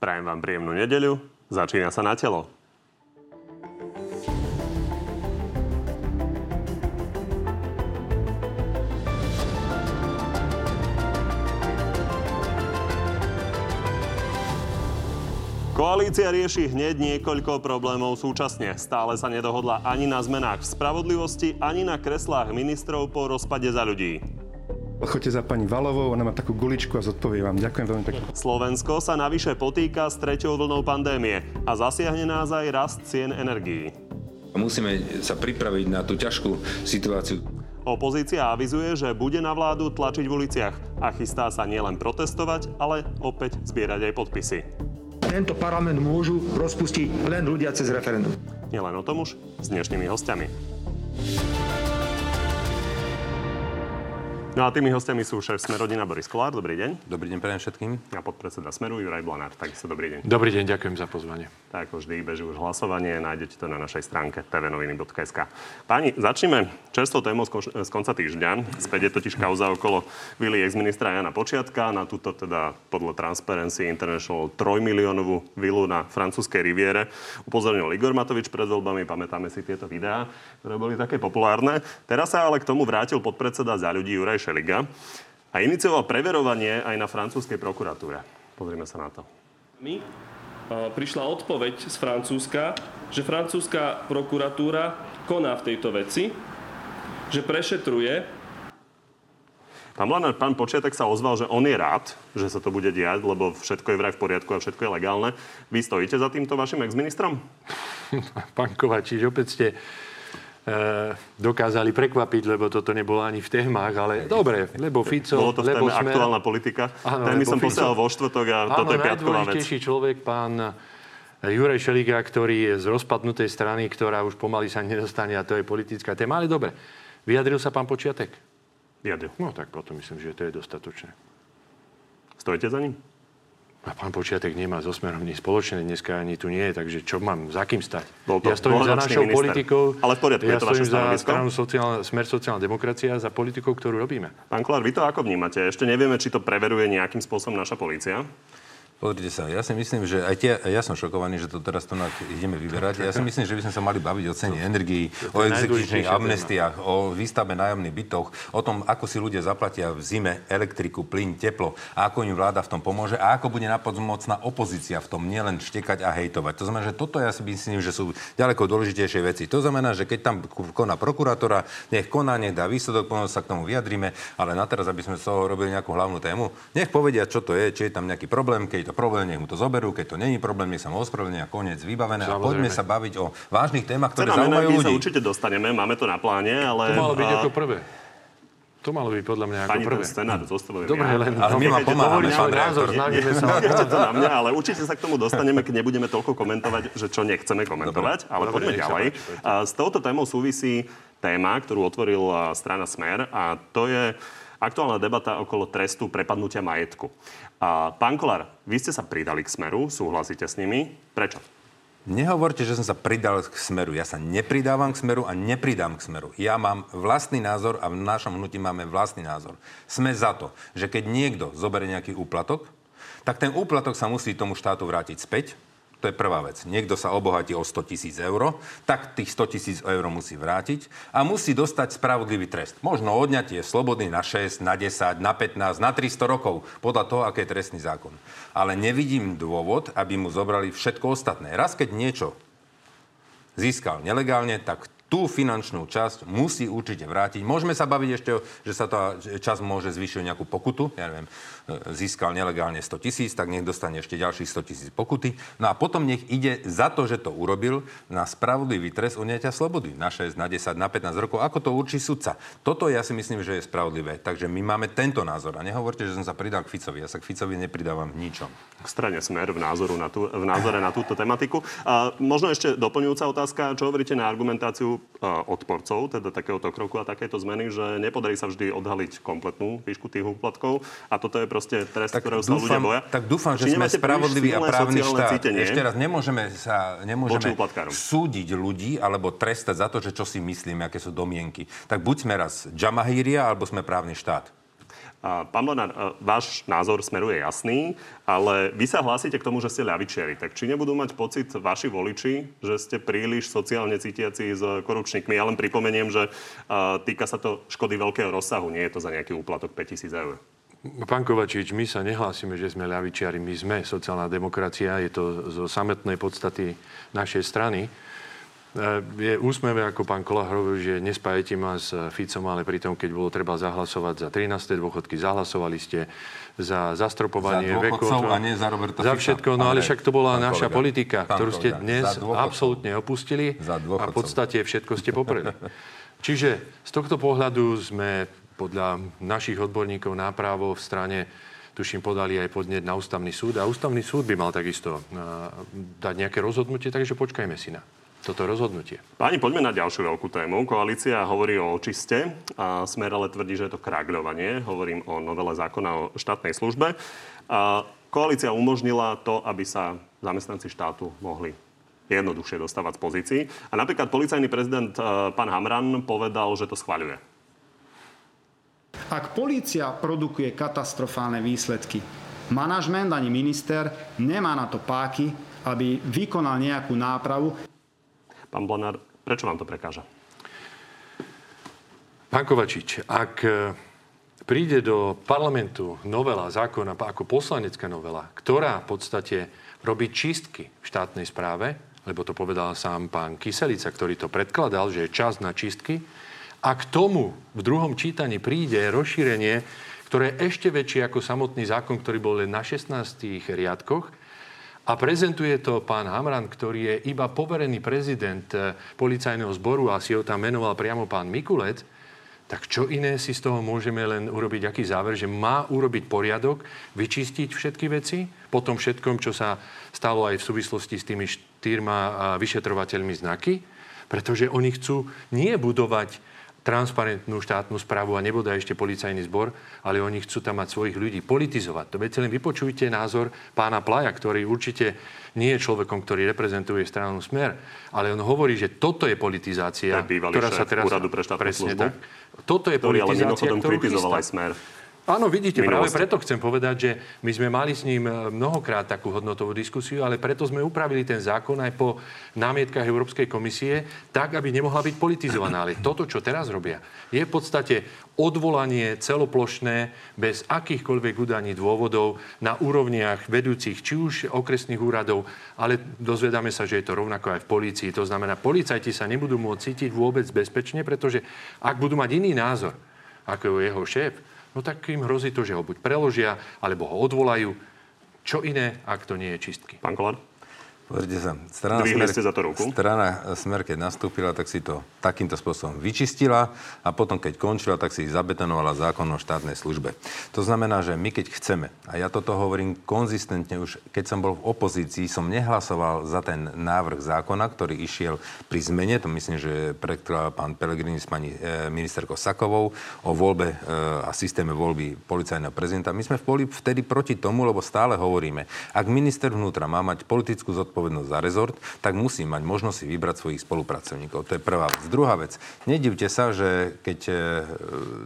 Prajem vám príjemnú nedeľu. Začína sa na telo. Koalícia rieši hneď niekoľko problémov súčasne. Stále sa nedohodla ani na zmenách v spravodlivosti, ani na kreslách ministrov po rozpade za ľudí. Choďte za pani Valovou, ona má takú guličku a zodpovie vám. Ďakujem veľmi pekne. Slovensko sa navyše potýka s treťou vlnou pandémie a zasiahne nás aj rast cien energií. Musíme sa pripraviť na tú ťažkú situáciu. Opozícia avizuje, že bude na vládu tlačiť v uliciach a chystá sa nielen protestovať, ale opäť zbierať aj podpisy. Tento parlament môžu rozpustiť len ľudia cez referendum. Nielen o tom už s dnešnými hostiami. No a tými hostiami sú šéf Smerodina Boris Kolár. Dobrý deň. Dobrý deň prajem všetkým. A podpredseda Smeru Juraj Blanár. Takisto dobrý deň. Dobrý deň, ďakujem za pozvanie. Tak ako vždy, beží už hlasovanie. Nájdete to na našej stránke tvnoviny.sk. Páni, začneme čerstvou témou z konca týždňa. Späť je totiž kauza okolo vily ex-ministra Jana Počiatka na túto teda podľa Transparency International 3 miliónovú vilu na francúzskej riviere. Upozornil Igor Matovič pred voľbami, pamätáme si tieto videá, ktoré boli také populárne. Teraz sa ale k tomu vrátil podpredseda za ľudí Juraj Šeliga a inicioval preverovanie aj na francúzskej prokuratúre. Pozrime sa na to. My prišla odpoveď z Francúzska, že francúzska prokuratúra koná v tejto veci, že prešetruje Pán Blanár, pán Počiatek sa ozval, že on je rád, že sa to bude diať, lebo všetko je vraj v poriadku a všetko je legálne. Vy stojíte za týmto vašim exministrom? pán Kovačič, opäť ste E, dokázali prekvapiť, lebo toto nebolo ani v témach, ale dobre, lebo Fico, Bolo to lebo smer... aktuálna politika. Áno, Témy som posielal vo štvrtok a áno, toto je piatková vec. človek, pán Juraj Šeliga, ktorý je z rozpadnutej strany, ktorá už pomaly sa nedostane a to je politická téma. Ale dobre, vyjadril sa pán Počiatek? Vyjadril. No tak potom myslím, že to je dostatočné. Stojíte za ním? A pán Počiatek nemá so Smerom nič spoločné, dneska ani tu nie je, takže čo mám, za kým stať? Bol to ja stojím za našou minister. politikou. Ale v poriadku, ja je to vaše za stranu sociálna, Smer sociálna demokracia, za politikou, ktorú robíme. Pán Kolár, vy to ako vnímate? Ešte nevieme, či to preveruje nejakým spôsobom naša polícia. Pozrite sa, ja si myslím, že aj tie, ja som šokovaný, že to teraz to ideme vyberať. Ja si myslím, že by sme sa mali baviť o cene energii, o exekučných amnestiách, o výstave nájomných bytoch, o tom, ako si ľudia zaplatia v zime elektriku, plyn, teplo a ako im vláda v tom pomôže a ako bude napomocná opozícia v tom nielen štekať a hejtovať. To znamená, že toto ja si myslím, že sú ďaleko dôležitejšie veci. To znamená, že keď tam koná prokurátora, nech koná, nech dá výsledok, potom sa k tomu vyjadrime, ale na teraz, aby sme z toho robili nejakú hlavnú tému, nech povedia, čo to je, či je tam nejaký problém, keď to problém, nech mu to zoberú, keď to není problém, nech sa mu ospravedlnia, koniec vybavené Samozrejme. a poďme sa baviť o vážnych témach, ktoré zaujímajú ľudí. sa určite dostaneme, máme to na pláne, ale... To malo byť a... ako prvé. To malo byť podľa mňa ako Pani prvé. ten scenár zostavuje. Dobre, len... Ale my vám pomáhame, pán názor, snažíme sa. to na mňa, ale určite sa k tomu dostaneme, keď nebudeme toľko komentovať, že čo nechceme komentovať, Dobre. ale Dobre, poďme ďalej. A s touto témou súvisí téma, ktorú otvoril strana Smer a to je aktuálna debata okolo trestu prepadnutia majetku. A pán Kolár, vy ste sa pridali k Smeru, súhlasíte s nimi. Prečo? Nehovorte, že som sa pridal k Smeru. Ja sa nepridávam k Smeru a nepridám k Smeru. Ja mám vlastný názor a v našom hnutí máme vlastný názor. Sme za to, že keď niekto zoberie nejaký úplatok, tak ten úplatok sa musí tomu štátu vrátiť späť to je prvá vec. Niekto sa obohatí o 100 tisíc eur, tak tých 100 tisíc eur musí vrátiť a musí dostať spravodlivý trest. Možno odňatie slobody na 6, na 10, na 15, na 300 rokov, podľa toho, aké je trestný zákon. Ale nevidím dôvod, aby mu zobrali všetko ostatné. Raz, keď niečo získal nelegálne, tak tú finančnú časť musí určite vrátiť. Môžeme sa baviť ešte, že sa tá časť môže zvýšiť nejakú pokutu. Ja neviem, získal nelegálne 100 tisíc, tak nech dostane ešte ďalších 100 tisíc pokuty. No a potom nech ide za to, že to urobil na spravodlivý trest unieťa slobody. Na 6, na 10, na 15 rokov. Ako to určí sudca. Toto ja si myslím, že je spravodlivé. Takže my máme tento názor. A nehovorte, že som sa pridal k Ficovi. Ja sa k Ficovi nepridávam ničom. V strane smer v, názoru na tú, v názore na túto tematiku. A možno ešte doplňujúca otázka. Čo hovoríte na argumentáciu odporcov, teda takéhoto kroku a takéto zmeny, že nepodarí sa vždy odhaliť kompletnú výšku tých úplatkov a toto je proste trest, tak ktorého dúfam, sa ľudia boja. Tak dúfam, že sme spravodliví a právny štát. Cítenie, Ešte raz, nemôžeme sa nemôžeme súdiť ľudí alebo trestať za to, že čo si myslíme, aké sú domienky. Tak buď sme raz Jamahíria, alebo sme právny štát. Pán Blenár, váš názor smeruje jasný, ale vy sa hlásite k tomu, že ste ľavičiari. Tak či nebudú mať pocit vaši voliči, že ste príliš sociálne cítiaci s korupčníkmi? Ja len pripomeniem, že týka sa to škody veľkého rozsahu, nie je to za nejaký úplatok 5000 eur. Pán Kovačič, my sa nehlásime, že sme ľavičiari, my sme sociálna demokracia, je to zo sametnej podstaty našej strany. E, je úsmevé, ako pán Kolach hovoril, že nespájete ma s Ficom, ale pritom, keď bolo treba zahlasovať za 13. dôchodky, zahlasovali ste za zastropovanie za vekov. a nie za Roberta Za všetko, no ale však to bola naša kolega, politika, ktorú ste dnes absolútne opustili a v podstate všetko ste popreli. Čiže z tohto pohľadu sme podľa našich odborníkov na právo v strane tuším, podali aj podnet na ústavný súd. A ústavný súd by mal takisto dať nejaké rozhodnutie, takže počkajme si na toto rozhodnutie. Páni, poďme na ďalšiu veľkú tému. Koalícia hovorí o očiste a Smer ale tvrdí, že je to krágľovanie. Hovorím o novele zákona o štátnej službe. A koalícia umožnila to, aby sa zamestnanci štátu mohli jednoduchšie dostávať z pozícií. A napríklad policajný prezident e, pán Hamran povedal, že to schváľuje. Ak polícia produkuje katastrofálne výsledky, manažment ani minister nemá na to páky, aby vykonal nejakú nápravu. Pán Blanár, prečo vám to prekáža? Pán Kovačič, ak e, príde do parlamentu novela zákona ako poslanecká novela, ktorá v podstate robí čistky v štátnej správe, lebo to povedal sám pán Kyselica, ktorý to predkladal, že je čas na čistky, a k tomu v druhom čítaní príde rozšírenie, ktoré je ešte väčšie ako samotný zákon, ktorý bol len na 16 riadkoch, a prezentuje to pán Hamran, ktorý je iba poverený prezident eh, policajného zboru a si ho tam menoval priamo pán Mikulec, tak čo iné si z toho môžeme len urobiť, aký záver, že má urobiť poriadok, vyčistiť všetky veci, po tom všetkom, čo sa stalo aj v súvislosti s tými štyrma eh, vyšetrovateľmi znaky, pretože oni chcú nie budovať transparentnú štátnu správu a nebude ešte policajný zbor, ale oni chcú tam mať svojich ľudí politizovať. To veď len vypočujte názor pána Plaja, ktorý určite nie je človekom, ktorý reprezentuje stranu Smer, ale on hovorí, že toto je politizácia, ktorá sa teraz... Úradu pre presne službu, tak. Toto je politizácia, ale ktorú kritizoval aj Smer. Áno, vidíte, práve preto chcem povedať, že my sme mali s ním e, mnohokrát takú hodnotovú diskusiu, ale preto sme upravili ten zákon aj po námietkach Európskej komisie, tak, aby nemohla byť politizovaná. Ale toto, čo teraz robia, je v podstate odvolanie celoplošné bez akýchkoľvek udaní dôvodov na úrovniach vedúcich či už okresných úradov, ale dozvedáme sa, že je to rovnako aj v polícii. To znamená, policajti sa nebudú môcť cítiť vôbec bezpečne, pretože ak budú mať iný názor ako jeho šéf, no tak im hrozí to, že ho buď preložia, alebo ho odvolajú. Čo iné, ak to nie je čistky? Pán Kolár? Pozrite sa, strana Smer, ste za to ruku? strana Smer, keď nastúpila, tak si to takýmto spôsobom vyčistila a potom, keď končila, tak si zabetonovala zákon o štátnej službe. To znamená, že my keď chceme, a ja toto hovorím konzistentne už, keď som bol v opozícii, som nehlasoval za ten návrh zákona, ktorý išiel pri zmene, to myslím, že predkladal pán Pelegrini s pani e, ministerkou Sakovou o voľbe e, a systéme voľby policajného prezidenta. My sme boli vtedy proti tomu, lebo stále hovoríme, ak minister vnútra má mať politickú zodpovednosť, zodpovednosť za rezort, tak musí mať možnosť si vybrať svojich spolupracovníkov. To je prvá vec. Druhá vec. Nedivte sa, že keď e,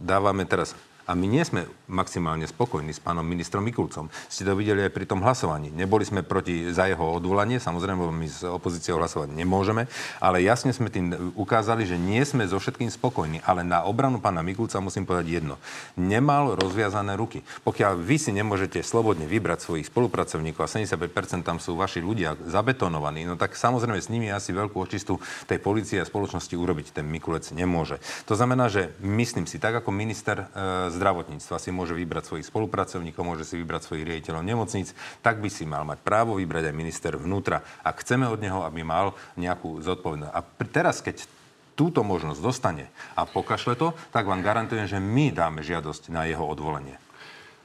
dávame teraz a my nie sme maximálne spokojní s pánom ministrom Mikulcom. Ste to videli aj pri tom hlasovaní. Neboli sme proti za jeho odvolanie, samozrejme, my s opozíciou hlasovať nemôžeme, ale jasne sme tým ukázali, že nie sme so všetkým spokojní. Ale na obranu pána Mikulca musím povedať jedno. Nemal rozviazané ruky. Pokiaľ vy si nemôžete slobodne vybrať svojich spolupracovníkov a 75% tam sú vaši ľudia zabetonovaní, no tak samozrejme s nimi asi veľkú očistu tej policie a spoločnosti urobiť ten Mikulec nemôže. To znamená, že myslím si, tak ako minister e, zdravotníctva si môže vybrať svojich spolupracovníkov, môže si vybrať svojich riaditeľov nemocníc, tak by si mal mať právo vybrať aj minister vnútra. A chceme od neho, aby mal nejakú zodpovednosť. A teraz, keď túto možnosť dostane a pokašle to, tak vám garantujem, že my dáme žiadosť na jeho odvolenie.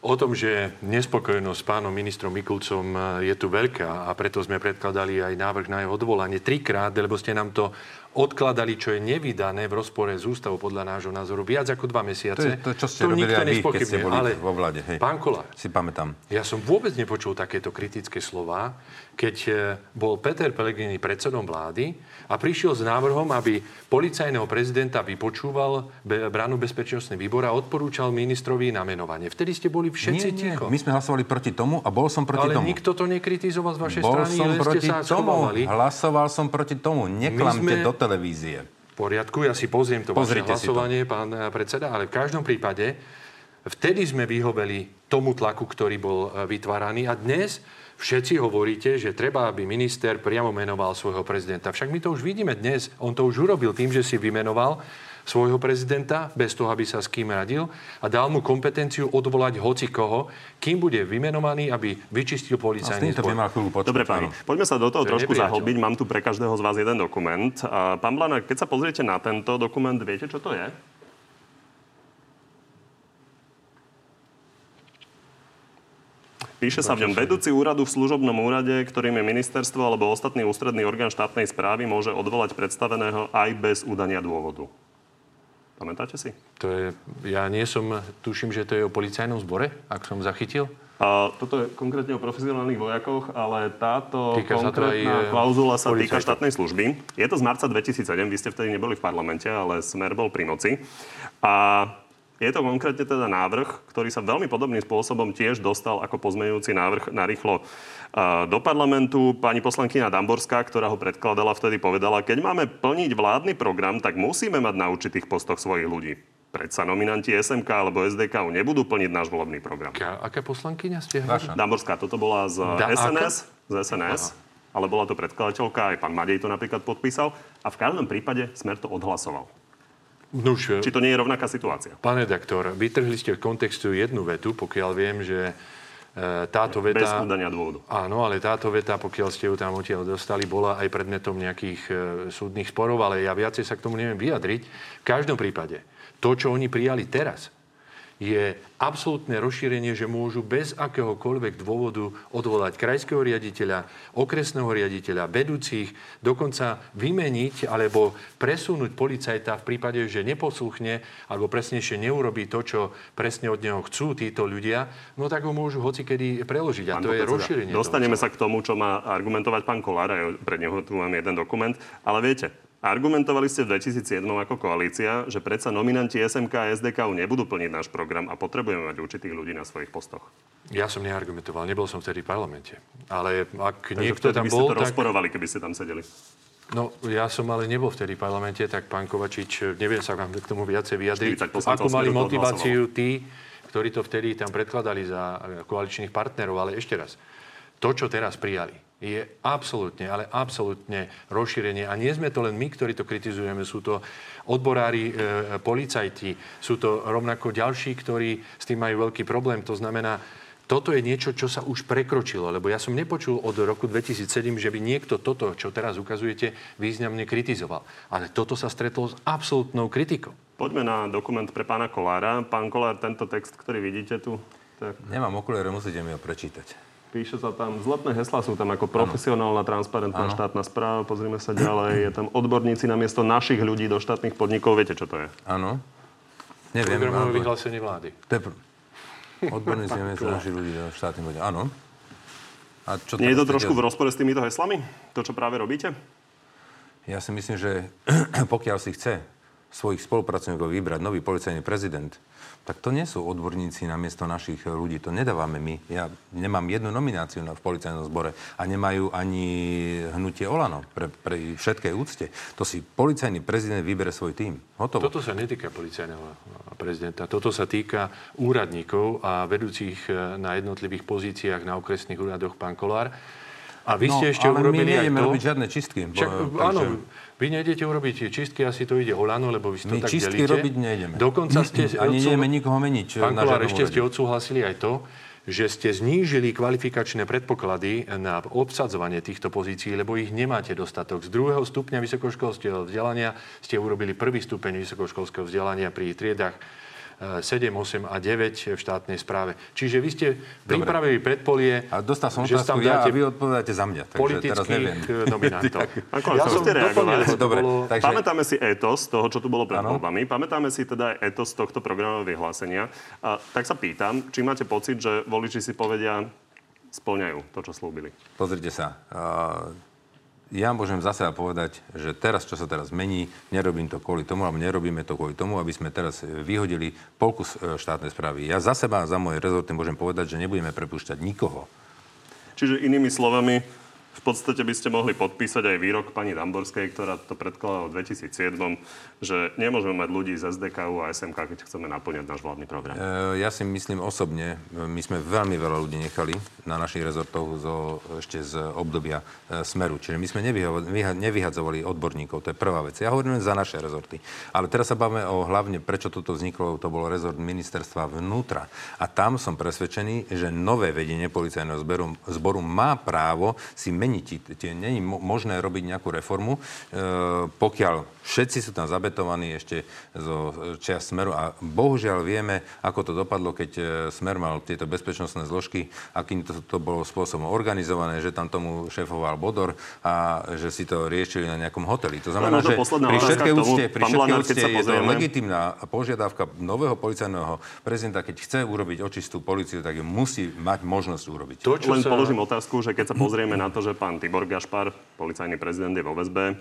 O tom, že nespokojnosť s pánom ministrom Mikulcom e, je tu veľká a preto sme predkladali aj návrh na jeho odvolanie trikrát, lebo ste nám to odkladali, čo je nevydané v rozpore s ústavou podľa nášho názoru viac ako dva mesiace. To je to, čo ste robili aj vy, keď ste boli ale vo vláde. Hej. Pán Kolár, Si pamätám. ja som vôbec nepočul takéto kritické slova, keď e, bol Peter Pellegrini predsedom vlády a prišiel s návrhom, aby policajného prezidenta vypočúval bránu bezpečnostný výbor a odporúčal ministrovi na menovanie. Vtedy ste boli všetci Nie, nie, ticho. my sme hlasovali proti tomu a bol som proti Ale tomu. nikto to nekritizoval z vašej Bol strany, som len ste proti sa tomu. Hlasoval som proti tomu. Neklamte sme- do televízie. V poriadku, ja si pozriem to Pozrite vaše si to. hlasovanie, pán eh, predseda, ale v každom prípade vtedy sme vyhoveli tomu tlaku, ktorý bol eh, vytváraný a dnes všetci hovoríte, že treba, aby minister priamo menoval svojho prezidenta. Však my to už vidíme dnes. On to už urobil tým, že si vymenoval svojho prezidenta, bez toho, aby sa s kým radil a dal mu kompetenciu odvolať hoci koho, kým bude vymenovaný, aby vyčistil A s policajný zbor. Dobre, áno. poďme sa do toho To trošku nepriateľ. zahlbiť. Mám tu pre každého z vás jeden dokument. Pán Blana, keď sa pozriete na tento dokument, viete, čo to je? Píše sa v ňom, vedúci úradu v služobnom úrade, ktorým je ministerstvo alebo ostatný ústredný orgán štátnej správy, môže odvolať predstaveného aj bez udania dôvodu. Pamätáte si? To je, ja nie som, tuším, že to je o policajnom zbore, ak som zachytil. A toto je konkrétne o profesionálnych vojakoch, ale táto Týka sa konkrétna e, klauzula sa týka policajtov. štátnej služby. Je to z marca 2007, vy ste vtedy neboli v parlamente, ale Smer bol pri moci. A je to konkrétne teda návrh, ktorý sa veľmi podobným spôsobom tiež dostal ako pozmeňujúci návrh na rýchlo a, do parlamentu. Pani poslankyňa Damborská, ktorá ho predkladala, vtedy povedala, keď máme plniť vládny program, tak musíme mať na určitých postoch svojich ľudí. Predsa nominanti SMK alebo SDK nebudú plniť náš volebný program. Aká, aká poslankyňa ste Vaša. Damborská, toto bola z Da- SNS, z SNS, ale bola to predkladateľka, aj pán Madej to napríklad podpísal a v každom prípade Smer to odhlasoval. Nuž, Či to nie je rovnaká situácia? Pán redaktor, vytrhli ste v kontextu jednu vetu, pokiaľ viem, že e, táto Bez veta... udania dôvodu. Áno, ale táto veta, pokiaľ ste ju tam odtiaľ dostali, bola aj predmetom nejakých e, súdnych sporov, ale ja viacej sa k tomu neviem vyjadriť. V každom prípade, to, čo oni prijali teraz, je absolútne rozšírenie, že môžu bez akéhokoľvek dôvodu odvolať krajského riaditeľa, okresného riaditeľa, vedúcich, dokonca vymeniť alebo presunúť policajta v prípade, že neposluchne alebo presnejšie neurobí to, čo presne od neho chcú títo ľudia, no tak ho môžu hocikedy preložiť. A Pán to je rozšírenie. Dostaneme toho sa k tomu, čo má argumentovať pán Kolár, aj pre neho tu mám jeden dokument. Ale viete, argumentovali ste v 2007 ako koalícia, že predsa nominanti SMK a SDK nebudú plniť náš program a potrebujeme mať určitých ľudí na svojich postoch. Ja som neargumentoval, nebol som vtedy v parlamente. Ale ak Takže niekto tam by ste bol, to tak... rozporovali, keby ste tam sedeli. No, ja som ale nebol vtedy v parlamente, tak pán Kovačič, neviem sa vám k tomu viacej vyjadriť. 40 poslancov Ako mali motiváciu tí, ktorí to vtedy tam predkladali za eh, koaličných partnerov, ale ešte raz, to, čo teraz prijali, je absolútne, ale absolútne rozšírenie. A nie sme to len my, ktorí to kritizujeme, sú to odborári, e, policajti, sú to rovnako ďalší, ktorí s tým majú veľký problém. To znamená, toto je niečo, čo sa už prekročilo, lebo ja som nepočul od roku 2007, že by niekto toto, čo teraz ukazujete, významne kritizoval. Ale toto sa stretlo s absolútnou kritikou. Poďme na dokument pre pána Kolára. Pán Kolár, tento text, ktorý vidíte tu, tak Nemám okuliare, musíte mi ho prečítať. Píše sa tam, zletné heslá sú tam ako profesionálna, transparentná Áno. štátna správa. Pozrime sa ďalej. Je tam odborníci na miesto našich ľudí do štátnych podnikov. Viete, čo to je? Áno. Neviem. Programové ale- vyhlásenie vlády. To je pr- odborníci na miesto našich ľudí do štátnych ľudí. Áno. A čo Nie je to trošku v rozpore s týmito heslami? To, čo práve robíte? Ja si myslím, že pokiaľ si chce svojich spolupracovníkov vybrať nový policajný prezident, tak to nie sú odborníci na miesto našich ľudí. To nedávame my. Ja nemám jednu nomináciu v policajnom zbore a nemajú ani hnutie Olano pre, pre všetkej úcte. To si policajný prezident vybere svoj tým. Hotovo. Toto sa netýka policajného prezidenta. Toto sa týka úradníkov a vedúcich e, na jednotlivých pozíciách na okresných úradoch, pán Kolár. A vy ste ešte No, urobili my aj to... robiť žiadne čistky. bo- Však, takže- áno, vy nejdete urobiť čistky, asi to ide o Lano, lebo vy si to My tak čistky delíte. robiť nejdeme. Dokonca ste... Ani odsú- nejdeme nikoho meniť Pán Kolár, ešte ste odsúhlasili aj to, že ste znížili kvalifikačné predpoklady na obsadzovanie týchto pozícií, lebo ich nemáte dostatok. Z druhého stupňa vysokoškolského vzdelania ste urobili prvý stupeň vysokoškolského vzdelania pri triedach 7, 8 a 9 v štátnej správe. Čiže vy ste pripravili predpolie, A dostal som že otázku tam ja a dáte vy odpovedáte za mňa. Takže teraz neviem. politických nominantov. Ja som doplnil, to Dobre, bolo... takže- Pamätáme si etos toho, čo tu bolo pred voľbami. Pamätáme si teda aj etos tohto programového vyhlásenia. A tak sa pýtam, či máte pocit, že voliči si povedia, splňajú to, čo slúbili. Pozrite sa. Uh, ja môžem za seba povedať, že teraz, čo sa teraz mení, nerobím to kvôli tomu, alebo nerobíme to kvôli tomu, aby sme teraz e, vyhodili polku e, štátnej správy. Ja za seba, za moje rezorty môžem povedať, že nebudeme prepúšťať nikoho. Čiže inými slovami, v podstate by ste mohli podpísať aj výrok pani Damborskej, ktorá to predkladala v 2007, že nemôžeme mať ľudí z SDKU a SMK, keď chceme naplňať náš vládny program. E, Ja si myslím osobne, my sme veľmi veľa ľudí nechali na našich rezortoch zo, ešte z obdobia e, Smeru. Čiže my sme nevyhadzovali odborníkov, to je prvá vec. Ja hovorím za naše rezorty. Ale teraz sa bavíme o hlavne, prečo toto vzniklo, to bol rezort ministerstva vnútra. A tam som presvedčený, že nové vedenie policajného zboru, zboru má právo si meniť. ti- Tie, není mo- možné robiť nejakú reformu, e, pokiaľ všetci sú tam zabetovaní ešte zo čias Smeru a bohužiaľ vieme, ako to dopadlo, keď e, Smer mal tieto bezpečnostné zložky, akým to, to bolo spôsobom organizované, že tam tomu šéfoval Bodor a že si to riešili na nejakom hoteli. To znamená, možno že pri všetkej úcte, pri všetkej úcte je to legitimná požiadavka nového policajného prezidenta, keď chce urobiť očistú policiu, tak ju musí mať možnosť urobiť. To, čo Len sa... položím otázku, že keď sa pozrieme na to, že pán Tibor Gašpar, policajný prezident, je vo väzbe,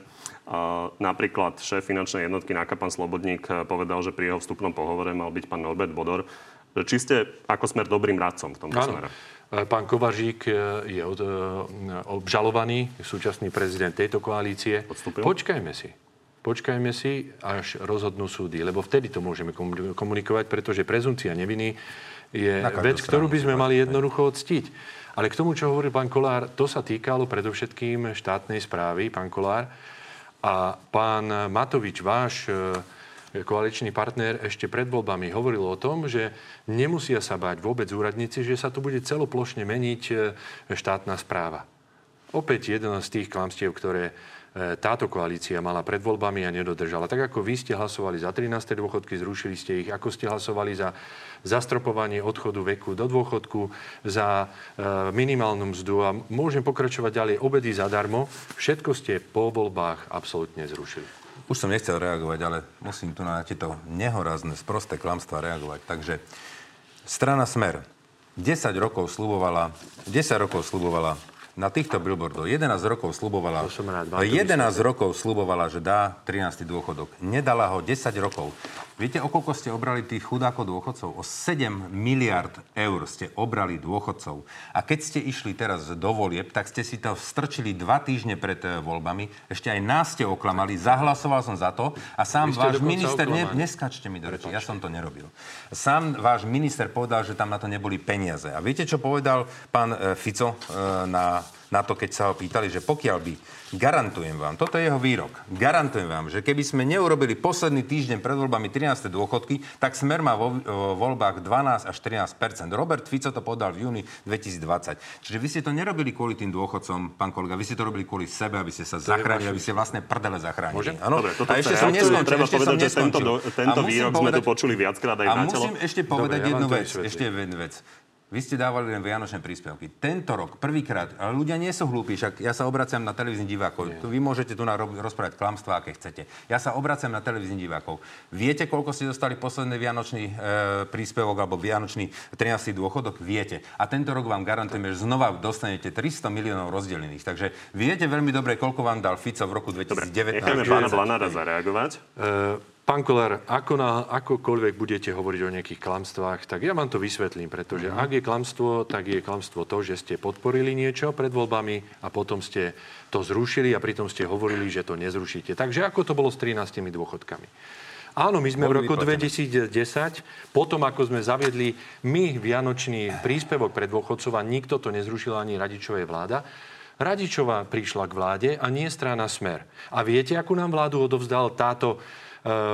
napríklad šéf finančnej jednotky Nákapan Slobodník eh, povedal, že pri jeho vstupnom pohovore mal byť pán Norbert Bodor. Či ste ako smer dobrým radcom v tomto smere? E, Pán Kovažík e, je od, obžalovaný, súčasný prezident tejto koalície. Odstúpil? Počkajme si. Počkajme si, až rozhodnú súdy, lebo vtedy to môžeme komu- komunikovať, pretože prezumcia neviny je vec, ktorú by sme mali jednoducho odstiť. Ale k tomu, čo hovoril pán Kolár, to sa týkalo predovšetkým štátnej správy, pán Kolár. A pán Matovič, váš e, koaličný partner, ešte pred voľbami hovoril o tom, že nemusia sa báť vôbec úradníci, že sa tu bude celoplošne meniť e, štátna správa. Opäť jeden z tých klamstiev, ktoré táto koalícia mala pred voľbami a nedodržala. Tak ako vy ste hlasovali za 13. dôchodky, zrušili ste ich, ako ste hlasovali za zastropovanie odchodu veku do dôchodku, za e, minimálnu mzdu a môžem pokračovať ďalej, obedy zadarmo. Všetko ste po voľbách absolútne zrušili. Už som nechcel reagovať, ale musím tu na tieto nehorazné, sprosté klamstvá reagovať. Takže strana Smer 10 rokov slubovala, 10 rokov slubovala na týchto billboardoch 11 rokov slubovala, rád, vám to 11 rokov slubovala, že dá 13. dôchodok. Nedala ho 10 rokov. Viete, o koľko ste obrali tých chudákov dôchodcov? O 7 miliard eur ste obrali dôchodcov. A keď ste išli teraz do volieb, tak ste si to strčili dva týždne pred eh, voľbami. Ešte aj nás ste oklamali. Zahlasoval som za to. A sám váš minister... Ne, neskačte mi do reči, ja som to nerobil. Sám váš minister povedal, že tam na to neboli peniaze. A viete, čo povedal pán e, Fico e, na, na to, keď sa ho pýtali, že pokiaľ by, garantujem vám, toto je jeho výrok, garantujem vám, že keby sme neurobili posledný týždeň pred voľbami 13. dôchodky, tak smer má vo, vo voľbách 12 až 13% Robert Fico to povedal v júni 2020. Čiže vy ste to nerobili kvôli tým dôchodcom, pán kolega, vy ste to robili kvôli sebe, aby ste sa zachránili, aby ste vlastné prdele zachránili. Môžem? Áno? Dobre, toto a ešte som neskončil, treba ešte som povedať, že tento, neskončil. tento musím výrok sme tu počuli viackrát aj a musím ešte povedať Dobre, jednu to vec. Ešte jednu vec. Vy ste dávali len vianočné príspevky. Tento rok, prvýkrát, ale ľudia nie sú hlúpi, však ja sa obraciam na televíznych divákov. Tu Vy môžete tu na rozprávať klamstvá, aké chcete. Ja sa obraciam na televíznych divákov. Viete, koľko ste dostali posledný vianočný e, príspevok alebo vianočný 13. dôchodok? Viete. A tento rok vám garantujeme, že znova dostanete 300 miliónov rozdelených. Takže viete veľmi dobre, koľko vám dal Fico v roku 2019. Necháme pána Blanára zareagovať. E, Pán Kolár, ako na akokoľvek budete hovoriť o nejakých klamstvách, tak ja vám to vysvetlím, pretože Mhm. ak je klamstvo, tak je klamstvo to, že ste podporili niečo pred voľbami a potom ste to zrušili a pritom ste hovorili, že to nezrušíte. Takže ako to bolo s 13 dôchodkami? Áno, my sme v roku vyplatené. 2010, potom ako sme zaviedli my vianočný príspevok pre dôchodcov a nikto to nezrušil ani radičovej vláda, Radičová prišla k vláde a nie strana Smer. A viete, akú nám vládu odovzdal táto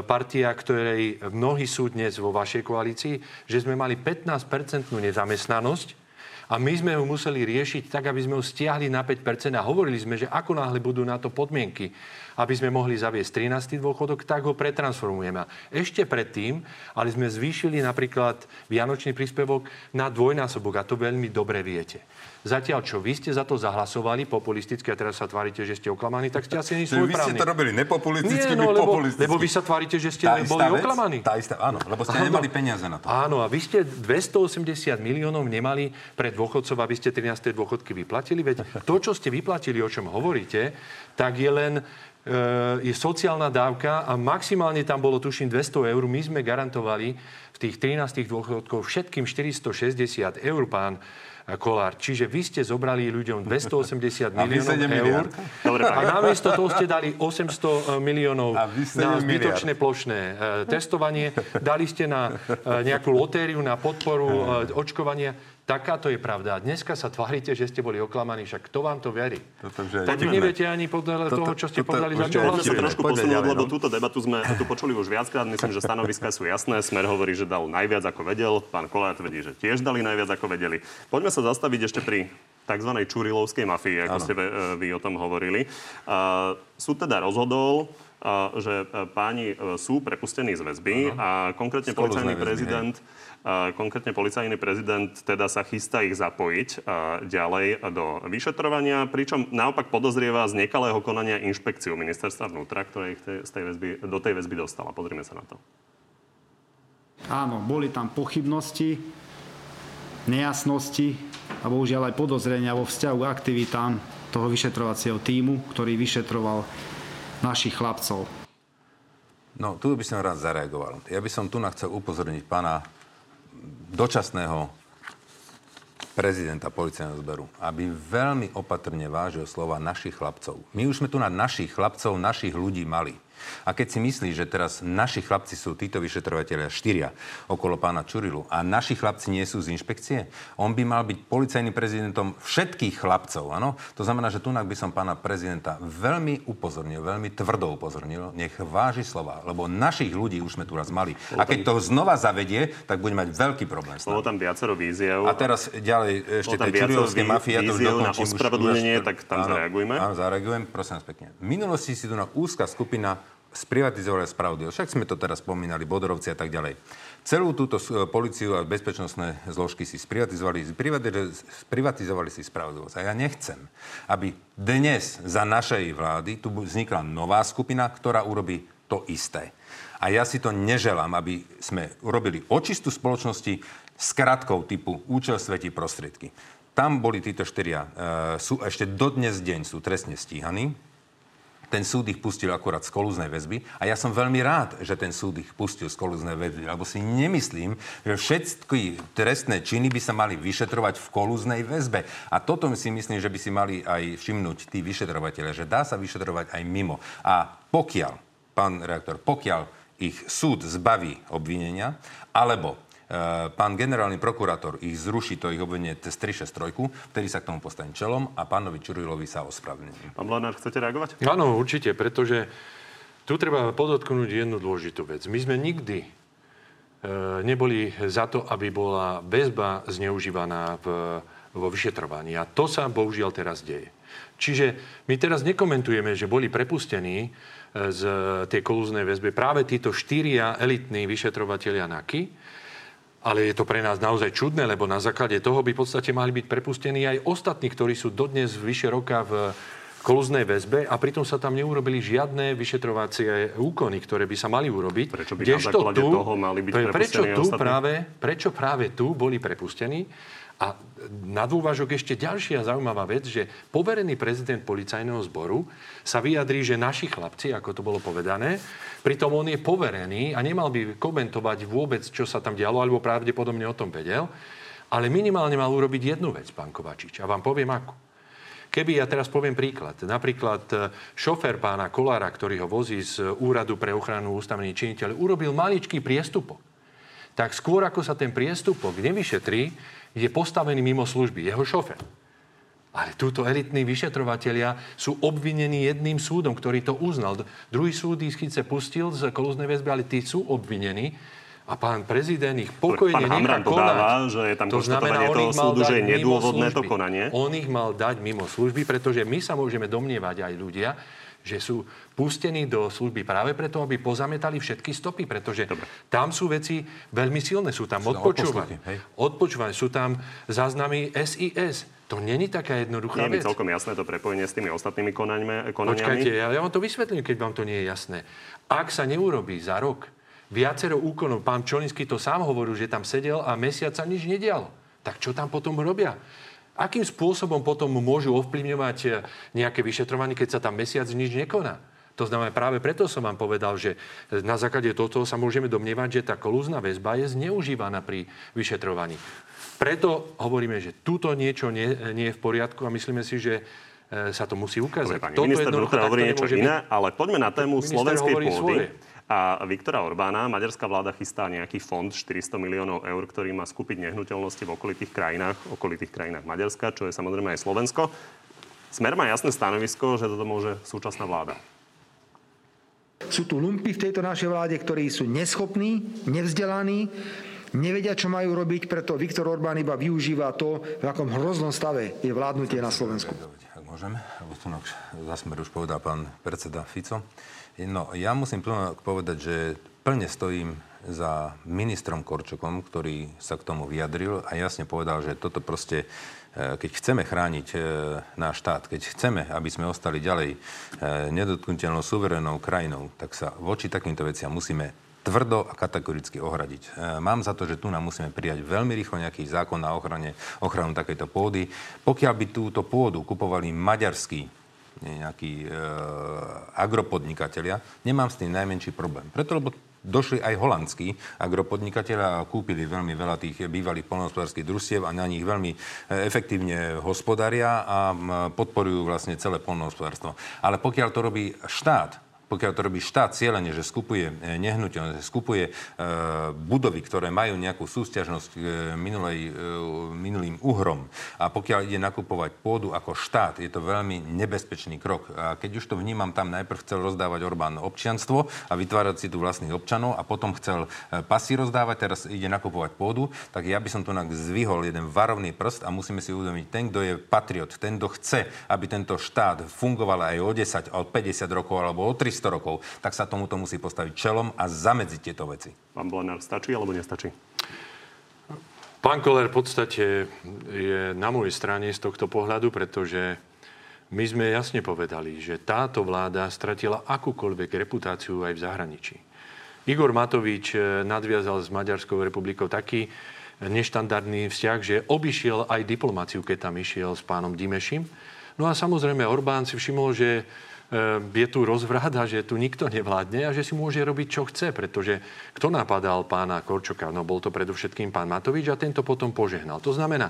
partia, ktorej mnohí sú dnes vo vašej koalícii, že sme mali 15-percentnú nezamestnanosť A my sme ho museli riešiť tak, aby sme ho stiahli na 5% a hovorili sme, že ako náhle budú na to podmienky, aby sme mohli zaviesť 13. dôchodok, tak ho pretransformujeme. Ešte predtým, ale sme zvýšili napríklad vianočný príspevok na dvojnásobok a to veľmi dobre viete. Zatiaľ, čo vy ste za to zahlasovali populisticky a teraz sa tvárite, že ste oklamaní, tak ste asi ani svoj Vy ste to robili nepopulisticky, Nie, no, lebo, populisticky. lebo vy sa tvárite, že ste Tá boli vec, oklamaní. Tá istá, áno, lebo ste Áno. nemali peniaze na to. Áno, a vy ste 280 miliónov nemali pre dôchodcov, aby ste 13. dôchodky vyplatili. Veď to, čo ste vyplatili, o čom hovoríte, tak je len e, je sociálna dávka a maximálne tam bolo, tuším, 200 eur. My sme garantovali v tých 13 dôchodkov všetkým 460 eur, pán Kolár. Čiže vy ste zobrali ľuďom 280 A vy miliónov 7 eur a namiesto toho ste dali 800 miliónov A vy 7 na zbytočné plošné e, testovanie, dali ste na e, nejakú lotériu na podporu e, očkovania. Takáto je pravda. A dneska sa tvárite, že ste boli oklamaní, však kto vám to verí? Toto už je Tak neviete ani podľa Toto- toho, čo ste toto povedali za čo Poďme sa hlasujete. trošku posunúť, lebo no. túto debatu sme tu počuli už viackrát. Myslím, že stanoviská sú jasné. Smer hovorí, že dal najviac ako vedel. Pán Kolár tvrdí, že tiež dali najviac ako vedeli. Poďme sa zastaviť ešte pri tzv. Čurilovskej mafii, ako ste e, vy o tom hovorili. Uh, súd teda rozhodol, uh, že e, páni e, sú prepustení z väzby a konkrétne policajný väzby, prezident a konkrétne policajný prezident teda sa chystá ich zapojiť ďalej do vyšetrovania, pričom naopak podozrieva z nekalého konania inšpekciu ministerstva vnútra, ktoré ich z tej väzby, do tej väzby dostala. Pozrime sa na to. Áno, boli tam pochybnosti, nejasnosti a bohužiaľ aj podozrenia vo vzťahu k aktivitám toho vyšetrovacieho týmu, ktorý vyšetroval našich chlapcov. No, tu by som rád zareagoval. Ja by som tu chcel upozorniť pána dočasného prezidenta policajného zberu, aby veľmi opatrne vážil slova našich chlapcov. My už sme tu na našich chlapcov, našich ľudí mali. A keď si myslí, že teraz naši chlapci sú títo vyšetrovateľia štyria okolo pána Čurilu a naši chlapci nie sú z inšpekcie, on by mal byť policajným prezidentom všetkých chlapcov, áno? To znamená, že tu by som pána prezidenta veľmi upozornil, veľmi tvrdo upozornil, nech váži slova, lebo našich ľudí už sme tu raz mali. A keď to znova zavedie, tak bude mať veľký problém Bolo tam viacero víziev. A teraz ďalej ešte tej čurilovskej mafie, ja to už víziev na dokončím. už- ospravedlnenie, už- tak tam áno, zareagujme. Áno, zareagujem, prosím vás pekne. V minulosti si tu na úzka skupina sprivatizovali spravodlivo. Však sme to teraz spomínali, Bodorovci a tak ďalej. Celú túto s- policiu a bezpečnostné zložky si sprivatizovali, privatiz- sprivatizovali si spravodlivosť. A ja nechcem, aby dnes za našej vlády tu vznikla nová skupina, ktorá urobí to isté. A ja si to neželám, aby sme urobili očistú spoločnosti s kratkou typu účel svetí prostriedky. Tam boli títo štyria, e, sú ešte dodnes deň sú trestne stíhaní. Ten súd ich pustil akurát z kolúznej väzby a ja som veľmi rád, že ten súd ich pustil z kolúznej väzby, lebo si nemyslím, že všetky trestné činy by sa mali vyšetrovať v kolúznej väzbe. A toto si myslím, že by si mali aj všimnúť tí vyšetrovateľe, že dá sa vyšetrovať aj mimo. A pokiaľ, pán reaktor, pokiaľ ich súd zbaví obvinenia, alebo pán generálny prokurátor ich zruší, to ich obvinenie cez 363, vtedy sa k tomu postavím čelom a pánovi Čurilovi sa ospravedlním. Pán Blanár, chcete reagovať? Áno, určite, pretože tu treba podotknúť jednu dôležitú vec. My sme nikdy e, neboli za to, aby bola väzba zneužívaná v, vo vyšetrovaní. A to sa bohužiaľ teraz deje. Čiže my teraz nekomentujeme, že boli prepustení e, z tej kolúznej väzby práve títo štyria elitní vyšetrovateľia NAKY, ale je to pre nás naozaj čudné, lebo na základe toho by v podstate mali byť prepustení aj ostatní, ktorí sú dodnes vyše roka v kolúznej väzbe a pritom sa tam neurobili žiadne vyšetrovacie úkony, ktoré by sa mali urobiť. Prečo by na základe toho mali byť pre- prečo prepustení tu ostatní? práve, prečo práve tu boli prepustení? A na dôvažok ešte ďalšia zaujímavá vec, že poverený prezident policajného zboru sa vyjadrí, že naši chlapci, ako to bolo povedané, pritom on je poverený a nemal by komentovať vôbec, čo sa tam dialo, alebo pravdepodobne o tom vedel, ale minimálne mal urobiť jednu vec, pán Kovačič. A vám poviem ako. Keby, ja teraz poviem príklad, napríklad e, šofér pána Kolára, ktorý ho vozí z Úradu pre ochranu ústavných činiteľov, urobil maličký priestupok tak skôr ako sa ten priestupok nevyšetrí, je postavený mimo služby, jeho šofer. Ale túto elitní vyšetrovatelia sú obvinení jedným súdom, ktorý to uznal. Druhý súd ich síce pustil z kolúznej väzby, ale tí sú obvinení a pán prezident ich pokojne Pán nechá konať. dodáva, že je tam konštatovanie on toho súdu, že je nedôvodné to konanie. On ich mal dať mimo služby, pretože my sa môžeme domnievať aj ľudia, že sú pustení do služby práve preto, aby pozametali všetky stopy, pretože Dobre. tam sú veci veľmi silné. Sú tam odpočúvanie, odpočúvanie, sú tam záznamy SIS. To není taká jednoduchá Nie je mi vec. celkom jasné to prepojenie s tými ostatnými Počkajte, konaniami. ja, ja vám to vysvetlím, keď vám to nie je jasné. Ak sa neurobí za rok viacero úkonov, pán Čolinsky to sám hovoril, že tam sedel a mesiac sa nič nedialo. Tak čo tam potom robia? Akým spôsobom potom môžu ovplyvňovať eh, nejaké vyšetrovanie, keď sa tam mesiac nič nekoná? To znamená, práve preto som vám povedal, že na základe tohto sa môžeme domnievať, že tá kolúzna väzba je zneužívaná pri vyšetrovaní. Preto hovoríme, že túto niečo nie, nie je v poriadku a myslíme si, že e, sa to musí ukázať. Dobre, pani Toto minister takto hovorí niečo byť. iné, ale poďme na tému Minister slovenskej pôdy. svoje. A Viktora Orbána, maďarská vláda chystá nejaký fond 400 miliónov eur, ktorý má skúpiť nehnuteľnosti v okolitých krajinách, okolitých krajinách Maďarska, čo je samozrejme aj Slovensko. Smer má jasné stanovisko, že toto môže súčasná vláda. Sú tu lumpy v tejto našej vláde, ktorí sú neschopní, nevzdelaní, nevedia, čo majú robiť, preto Viktor Orbán iba využíva to, v akom hroznom stave je vládnutie na Slovensku. Ak môžem, lebo tu no, za smer už povedal pán predseda Fico. No, ja musím plno povedať, že plne stojím za ministrom Korčokom, ktorý sa k tomu vyjadril a jasne povedal, že toto proste, e, keď chceme chrániť e, náš štát, keď chceme, aby sme ostali ďalej e, nedotknutelnou suverénnou krajinou, tak sa voči takýmto veciam musíme tvrdo a kategoricky ohradiť. Mám za to, že tu nám musíme prijať veľmi rýchlo nejaký zákon na ochrane, ochranu takejto pôdy. Pokiaľ by túto pôdu kupovali maďarskí nejakí e, agropodnikatelia, nemám s tým najmenší problém. Preto, lebo došli aj holandskí agropodnikatelia a kúpili veľmi veľa tých bývalých polnohospodárských družstiev a na nich veľmi e, efektívne hospodária a podporujú vlastne celé polnohospodárstvo. Ale pokiaľ to robí štát, pokiaľ to robí štát cieľene, že skupuje e, nehnuteľnosť, že skupuje e, budovy, ktoré majú nejakú súťažnosť k minulej, e, minulým uhrom a pokiaľ ide nakupovať pôdu ako štát, je to veľmi nebezpečný krok. A keď už to vnímam, tam najprv chcel rozdávať Orbán občianstvo a vytvárať si tu vlastných občanov a potom chcel e, pasy rozdávať, teraz ide nakupovať pôdu, tak ja by som tu nak zvihol jeden varovný prst a musíme si uvedomiť, ten, kto je patriot, ten, kto chce, aby tento štát fungoval aj o 10, o 50 rokov alebo o 300 rokov, tak sa tomuto musí postaviť čelom a zamedziť tieto veci. Pán Blenár, stačí alebo nestačí? Pán Koller v podstate je na mojej strane z tohto pohľadu, pretože my sme jasne povedali, že táto vláda stratila akúkoľvek reputáciu aj v zahraničí. Igor Matovič eh, nadviazal s Maďarskou republikou taký neštandardný vzťah, že obišiel aj diplomáciu, keď tam išiel s pánom Dimešim. No a samozrejme Orbán si všimol, že je tu rozvrat a že tu nikto nevládne a že si môže robiť, čo chce, pretože kto napadal pána Korčoka? No bol to predovšetkým pán Matovič a tento potom požehnal. To znamená,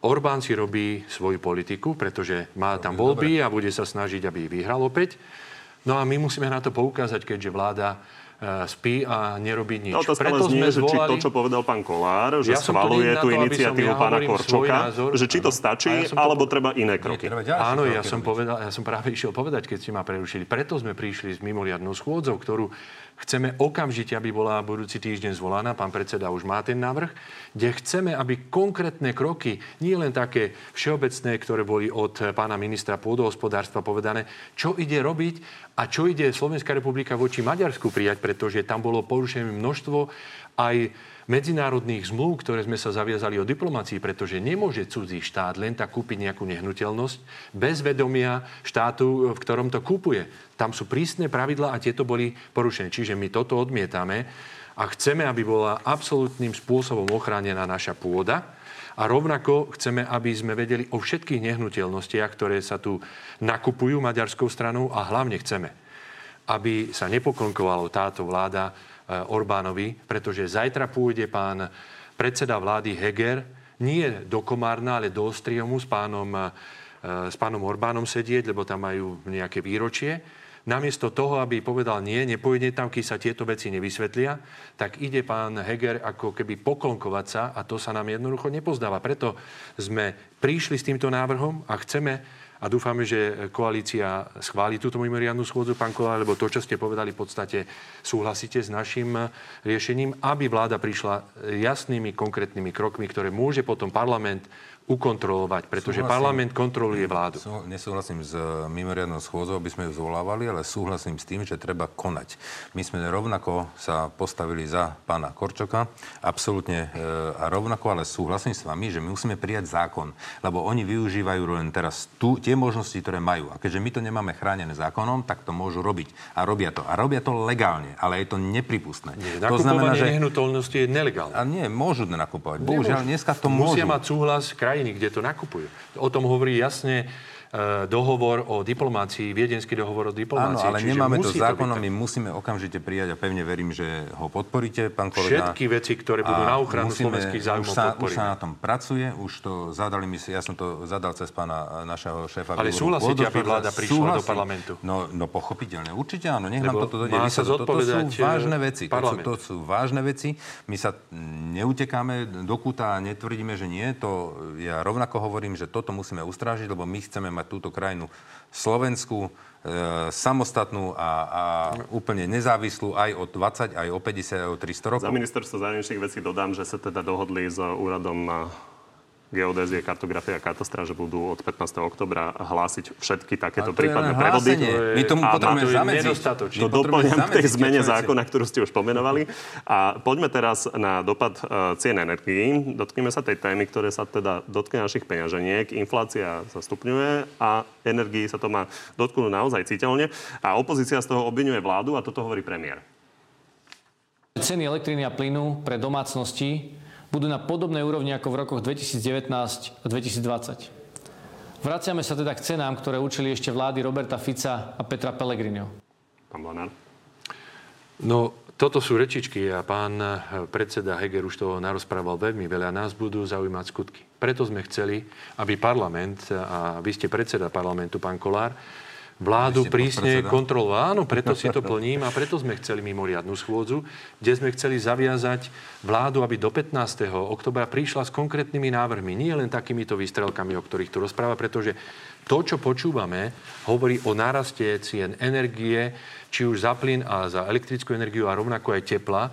Orbán si robí svoju politiku, pretože má tam voľby a bude sa snažiť, aby ich vyhral opäť. No a my musíme na to poukázať, keďže vláda spí a nerobí nič. No to ale znie, že či to, čo povedal pán Kolár, že Ja schvaluje tú iniciatívu ja pána Korčoka, názor. že či to stačí, ja alebo po- treba iné kroky. Treba Áno, kroky ja som, robiť. povedal, ja som práve išiel povedať, keď ste ma prerušili. Preto sme prišli s mimoriadnou schôdzou, ktorú chceme okamžite, aby bola budúci týždeň zvolaná. Pán predseda už má ten návrh, kde chceme, aby konkrétne kroky, nie len také všeobecné, ktoré boli od pána ministra pôdohospodárstva povedané, čo ide robiť a čo ide Slovenská republika voči Maďarsku prijať, pretože tam bolo porušené množstvo aj medzinárodných zmluv, ktoré sme sa zaviazali o diplomácii, pretože nemôže cudzí štát len tak kúpiť nejakú nehnuteľnosť bez vedomia štátu, v ktorom to kúpuje. Tam sú prísne pravidlá a tieto boli porušené. Čiže my toto odmietame a chceme, aby bola absolútnym spôsobom ochránená naša pôda. A rovnako chceme, aby sme vedeli o všetkých nehnuteľnostiach, ktoré sa tu nakupujú maďarskou stranou a hlavne chceme, aby sa nepoklonkovalo táto vláda Orbánovi, pretože zajtra pôjde pán predseda vlády Heger nie do Komárna, ale do Ostriomu s pánom, e, s pánom Orbánom sedieť, lebo tam majú nejaké výročie. Namiesto toho, aby povedal nie, nepôjde tam, keď sa tieto veci nevysvetlia, tak ide pán Heger ako keby poklonkovať sa a to sa nám jednoducho nepozdáva. Preto sme prišli s týmto návrhom a chceme, a dúfame, že koalícia schváli túto mimoriadnú schôdzu, pán Kolár, lebo to, čo ste povedali, v podstate súhlasíte s našim riešením, aby vláda prišla jasnými, konkrétnymi krokmi, ktoré môže potom parlament ukontrolovať, pretože súhlasím, parlament kontroluje vládu. Sú, nesúhlasím s eh, mimoriadnou schôdzou, aby sme ju zvolávali, ale súhlasím s tým, že treba konať. My sme rovnako sa postavili za pána Korčoka, absolútne e, a rovnako, ale súhlasím s vami, že my musíme prijať zákon, lebo oni využívajú len teraz tu, tie možnosti, ktoré majú. A keďže my to nemáme chránené zákonom, tak to môžu robiť. A robia to. A robia to legálne, ale je to nepripustné. Nie, to znamená, že nehnuteľnosti je nelegálne. A nie, môžu nakupovať. Bohužiaľ, dneska to môžu. Musia mať súhlas kraj krajiny, kde to nakupujú. O tom hovorí jasne dohovor o diplomácii, viedenský dohovor o diplomácii. Áno, ale Čiže nemáme to zákonom, my musíme okamžite prijať a pevne verím, že ho podporíte, pán kolega. Všetky veci, ktoré budú na ochranu musíme, slovenských záujmov, už sa, už sa na tom pracuje, už to zadali si, ja som to zadal cez pána našeho šéfa. Ale súhlasíte, aby vláda prišla súhlasí. do parlamentu? No, no pochopiteľne, určite áno, nech nám toto dojde. Toto sú vážne veci. To sú, to sú vážne veci. My sa neutekáme do kúta a netvrdíme, že nie. To ja rovnako hovorím, že toto musíme ustrážiť, lebo my chceme mať túto krajinu Slovensku, e, samostatnú a, a úplne nezávislú aj o 20, aj o 50, aj o 300 rokov. Za ministerstvo zahraničných vecí dodám, že sa teda dohodli s úradom geodézie, kartografia a katastra, že budú od 15. oktobra hlásiť všetky takéto prípadné prevody. My tomu potrebujeme zamedziť. To doplňam k tej zmene zákona, ktorú ste už pomenovali. A poďme teraz na dopad uh, cien energií. Dotkneme sa tej témy, ktoré sa teda dotkne našich peňaženiek. Inflácia sa stupňuje a energii sa to má dotknúť naozaj citeľne. A opozícia z toho obvinuje vládu a toto hovorí premiér. Ceny elektriny a plynu pre domácnosti budú na podobnej úrovni ako v rokoch 2019 a 2020. Vraciame sa teda k cenám, ktoré učili ešte vlády Roberta Fica a Petra Pellegriniho. Pán Blanár. No, toto sú rečičky a pán predseda Heger už toho narozprával veľmi veľa. Nás budú zaujímať skutky. Preto sme chceli, aby parlament, a vy ste predseda parlamentu, pán Kolár, vládu prísne kontroloval. Áno, preto si to plním a preto sme chceli mimoriadnú schôdzu, kde sme chceli zaviazať vládu, aby do 15. oktobra prišla s konkrétnymi návrhmi. Nie len takýmito výstrelkami, o ktorých tu rozpráva, pretože to, čo počúvame, hovorí o náraste cien energie, či už za plyn a za elektrickú energiu a rovnako aj tepla,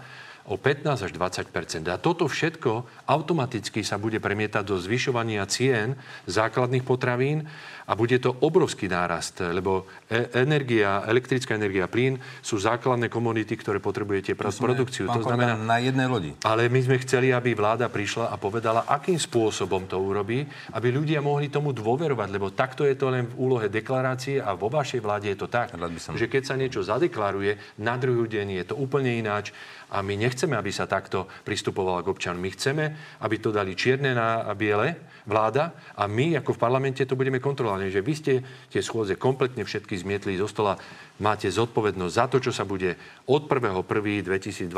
o 15 až 20% A toto všetko automaticky sa bude premietať do zvyšovania cien základných potravín a bude to obrovský nárast, lebo e- energia, elektrická energia, plyn sú základné komodity, ktoré potrebujete pre produkciu. To znamená na jednej lodi. Ale my sme chceli, aby vláda prišla a povedala, akým spôsobom to urobí, aby ľudia mohli tomu dôverovať, lebo takto je to len v úlohe deklarácie a vo vašej vláde je to tak, že keď sa niečo zadeklaruje, na druhý deň je to úplne ináč a my nechceme, aby sa takto pristupovalo k občanom. My chceme, aby to dali čierne na biele, vláda, a my ako v parlamente to budeme kontrolovať. Že vy ste tie schôdze kompletne všetky zmietli zo stola. Máte zodpovednosť za to, čo sa bude od 1.1.2022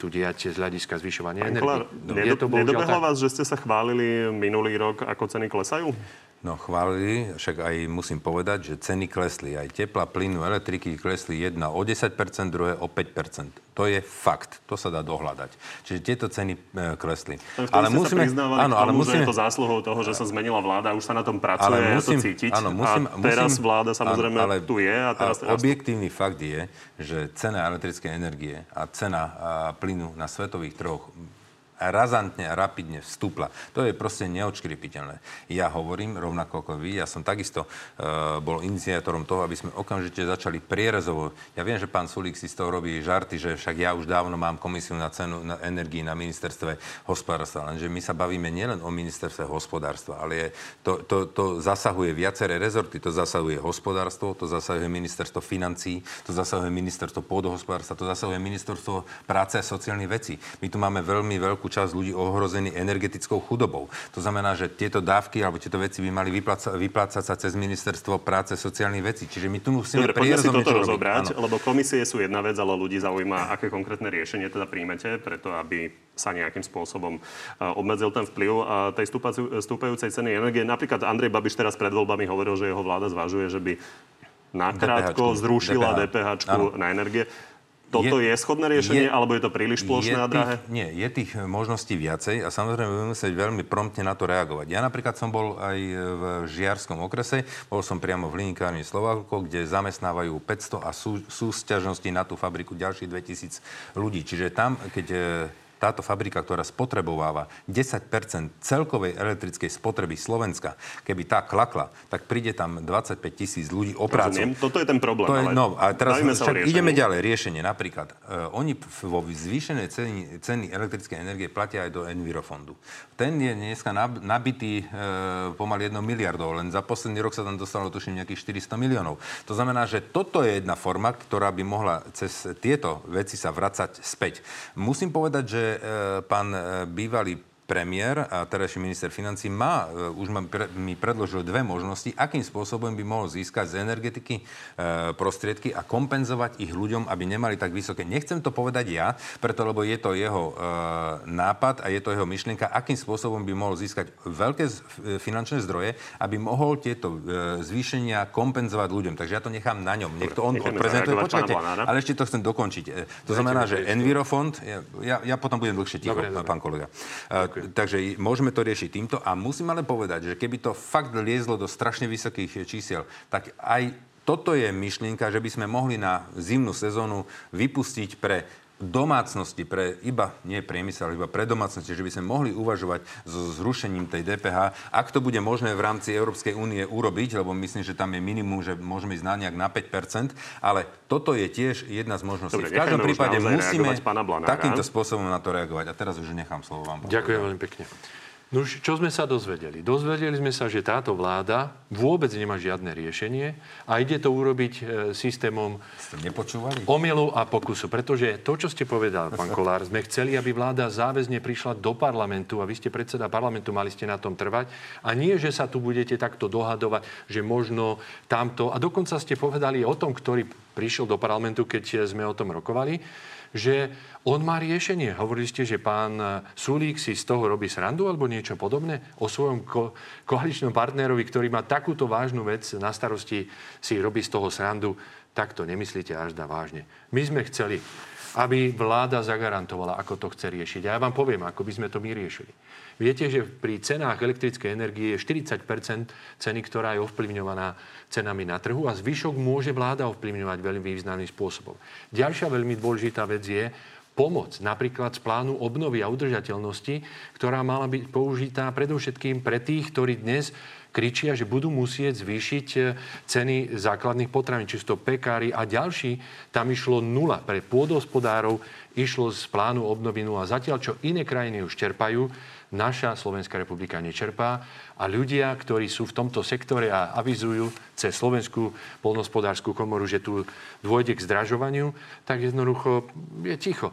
tu diať z hľadiska zvyšovania energie. Nedobehlo vás, že ste sa chválili minulý rok, ako ceny klesajú? No chválili, však aj musím povedať, že ceny klesli. Aj tepla, plynu, elektriky klesli jedna o 10%, druhé o 5%. To je fakt. To sa dá dohľadať. Čiže tieto ceny e, klesli. Ale musíme... áno, ale musíme... že je to zásluhou toho, že sa zmenila vláda, už sa na tom pracuje, ale musím, je to cítiť. Áno, musím, a teraz musím, vláda samozrejme áno, ale, tu je. A teraz a objektívny fakt je, že cena elektrickej energie a cena a plynu na svetových trhoch razantne a rapidne vstúpla. To je proste neodškripiteľné. Ja hovorím rovnako ako vy, ja som takisto uh, bol iniciátorom toho, aby sme okamžite začali prierezovo. Ja viem, že pán Sulík si z toho robí žarty, že však ja už dávno mám komisiu na cenu na energii na ministerstve hospodárstva. Lenže my sa bavíme nielen o ministerstve hospodárstva, ale je, to, to, to zasahuje viaceré rezorty. To zasahuje hospodárstvo, to zasahuje ministerstvo financí, to zasahuje ministerstvo pôdohospodárstva, to zasahuje ministerstvo práce a sociálnych vecí. My tu máme veľmi veľkú časť ľudí ohrozený energetickou chudobou. To znamená, že tieto dávky alebo tieto veci by mali vyplácať, vyplácať sa cez ministerstvo práce sociálnych vecí. Čiže my tu musíme Dobre, poďme si toto rozobrať, lebo komisie sú jedna vec, ale ľudí zaujíma, aké konkrétne riešenie teda príjmete, preto aby sa nejakým spôsobom obmedzil ten vplyv tej stúpajúcej ceny energie. Napríklad Andrej Babiš teraz pred voľbami hovoril, že jeho vláda zvažuje, že by nakrátko zrušila DPH na energie toto je, je schodné riešenie, je, alebo je to príliš plošné a drahé? Nie, je tých možností viacej a samozrejme budeme musieť veľmi promptne na to reagovať. Ja napríklad som bol aj v Žiarskom okrese, bol som priamo v linikárni Slováko, kde zamestnávajú 500 a sú, sú sťažnosti na tú fabriku ďalších 2000 ľudí. Čiže tam, keď táto fabrika, ktorá spotrebováva 10% celkovej elektrickej spotreby Slovenska, keby tá klakla, tak príde tam 25 tisíc ľudí o prácu. Rozumiem, toto je ten problém. To je, ale no, a teraz však ideme ďalej. Riešenie napríklad. Uh, oni vo zvýšenej ceny, ceny elektrickej energie platia aj do Envirofondu. Ten je dneska nabitý uh, pomaly 1 miliardov, len za posledný rok sa tam dostalo tuším nejakých 400 miliónov. To znamená, že toto je jedna forma, ktorá by mohla cez tieto veci sa vracať späť. Musím povedať, že pán e, bývalý premiér a terajší minister financí má, e, už mi predložil dve možnosti, akým spôsobom by mohol získať z energetiky prostriedky a kompenzovať ich ľuďom, aby nemali tak vysoké. Nechcem to povedať ja, preto lebo je to jeho nápad a je to jeho myšlienka, akým spôsobom by mohol získať veľké finančné zdroje, aby mohol tieto zvýšenia kompenzovať ľuďom. Takže ja to nechám na ňom. Nech to on odprezentuje. Počkajte, ale ešte to chcem dokončiť. To znamená, že Envirofond, ja, ja potom budem dlhšie ticho, dobre, pán kolega. Ďakujem. Takže môžeme to riešiť týmto a musím ale povedať, že keby to fakt liezlo do strašne vysokých čísiel, tak aj toto je myšlienka, že by sme mohli na zimnú sezónu vypustiť pre domácnosti, pre iba, nie priemysel, iba pre domácnosti, že by sme mohli uvažovať so zrušením tej DPH. Ak to bude možné v rámci Európskej únie urobiť, lebo myslím, že tam je minimum, že môžeme ísť na nejak na 5%, ale toto je tiež jedna z možností. Dobre, v každom prípade musíme takýmto spôsobom na to reagovať. A teraz už nechám slovo vám. Ďakujem veľmi pekne. No už čo sme sa dozvedeli? Dozvedeli sme sa, že táto vláda vôbec nemá žiadne riešenie a ide to urobiť e, systémom omielu a pokusu. Pretože to, čo ste povedal, pán Kolár, sme chceli, aby vláda záväzne prišla do parlamentu a vy ste predseda parlamentu, mali ste na tom trvať. A nie, že sa tu budete takto dohadovať, že možno tamto. A dokonca ste povedali o tom, ktorý prišiel do parlamentu, keď sme o tom rokovali, že on má riešenie. Hovorili ste, že pán Sulík si z toho robí srandu alebo niečo podobné o svojom ko- koaličnom partnerovi, ktorý má takúto vážnu vec na starosti, si robí z toho srandu. Tak to nemyslíte až da vážne. My sme chceli, aby vláda zagarantovala, ako to chce riešiť. A ja vám poviem, ako by sme to my riešili. Viete, že pri cenách elektrickej energie je 40% ceny, ktorá je ovplyvňovaná cenami na trhu a zvyšok môže vláda ovplyvňovať veľmi významným spôsobom. Ďalšia veľmi dôležitá vec je, pomoc, napríklad z plánu obnovy a udržateľnosti, ktorá mala byť použitá predovšetkým pre tých, ktorí dnes kričia, že budú musieť zvýšiť e, ceny základných potravín, čisto pekári a ďalší. Tam išlo nula. Pre pôdohospodárov išlo z plánu obnovy nula. Zatiaľ, čo iné krajiny už čerpajú, naša Slovenská republika nečerpá a ľudia, ktorí sú v tomto sektore a avizujú cez Slovenskú polnospodárskú komoru, že tu dôjde k zdražovaniu, tak jednoducho je ticho.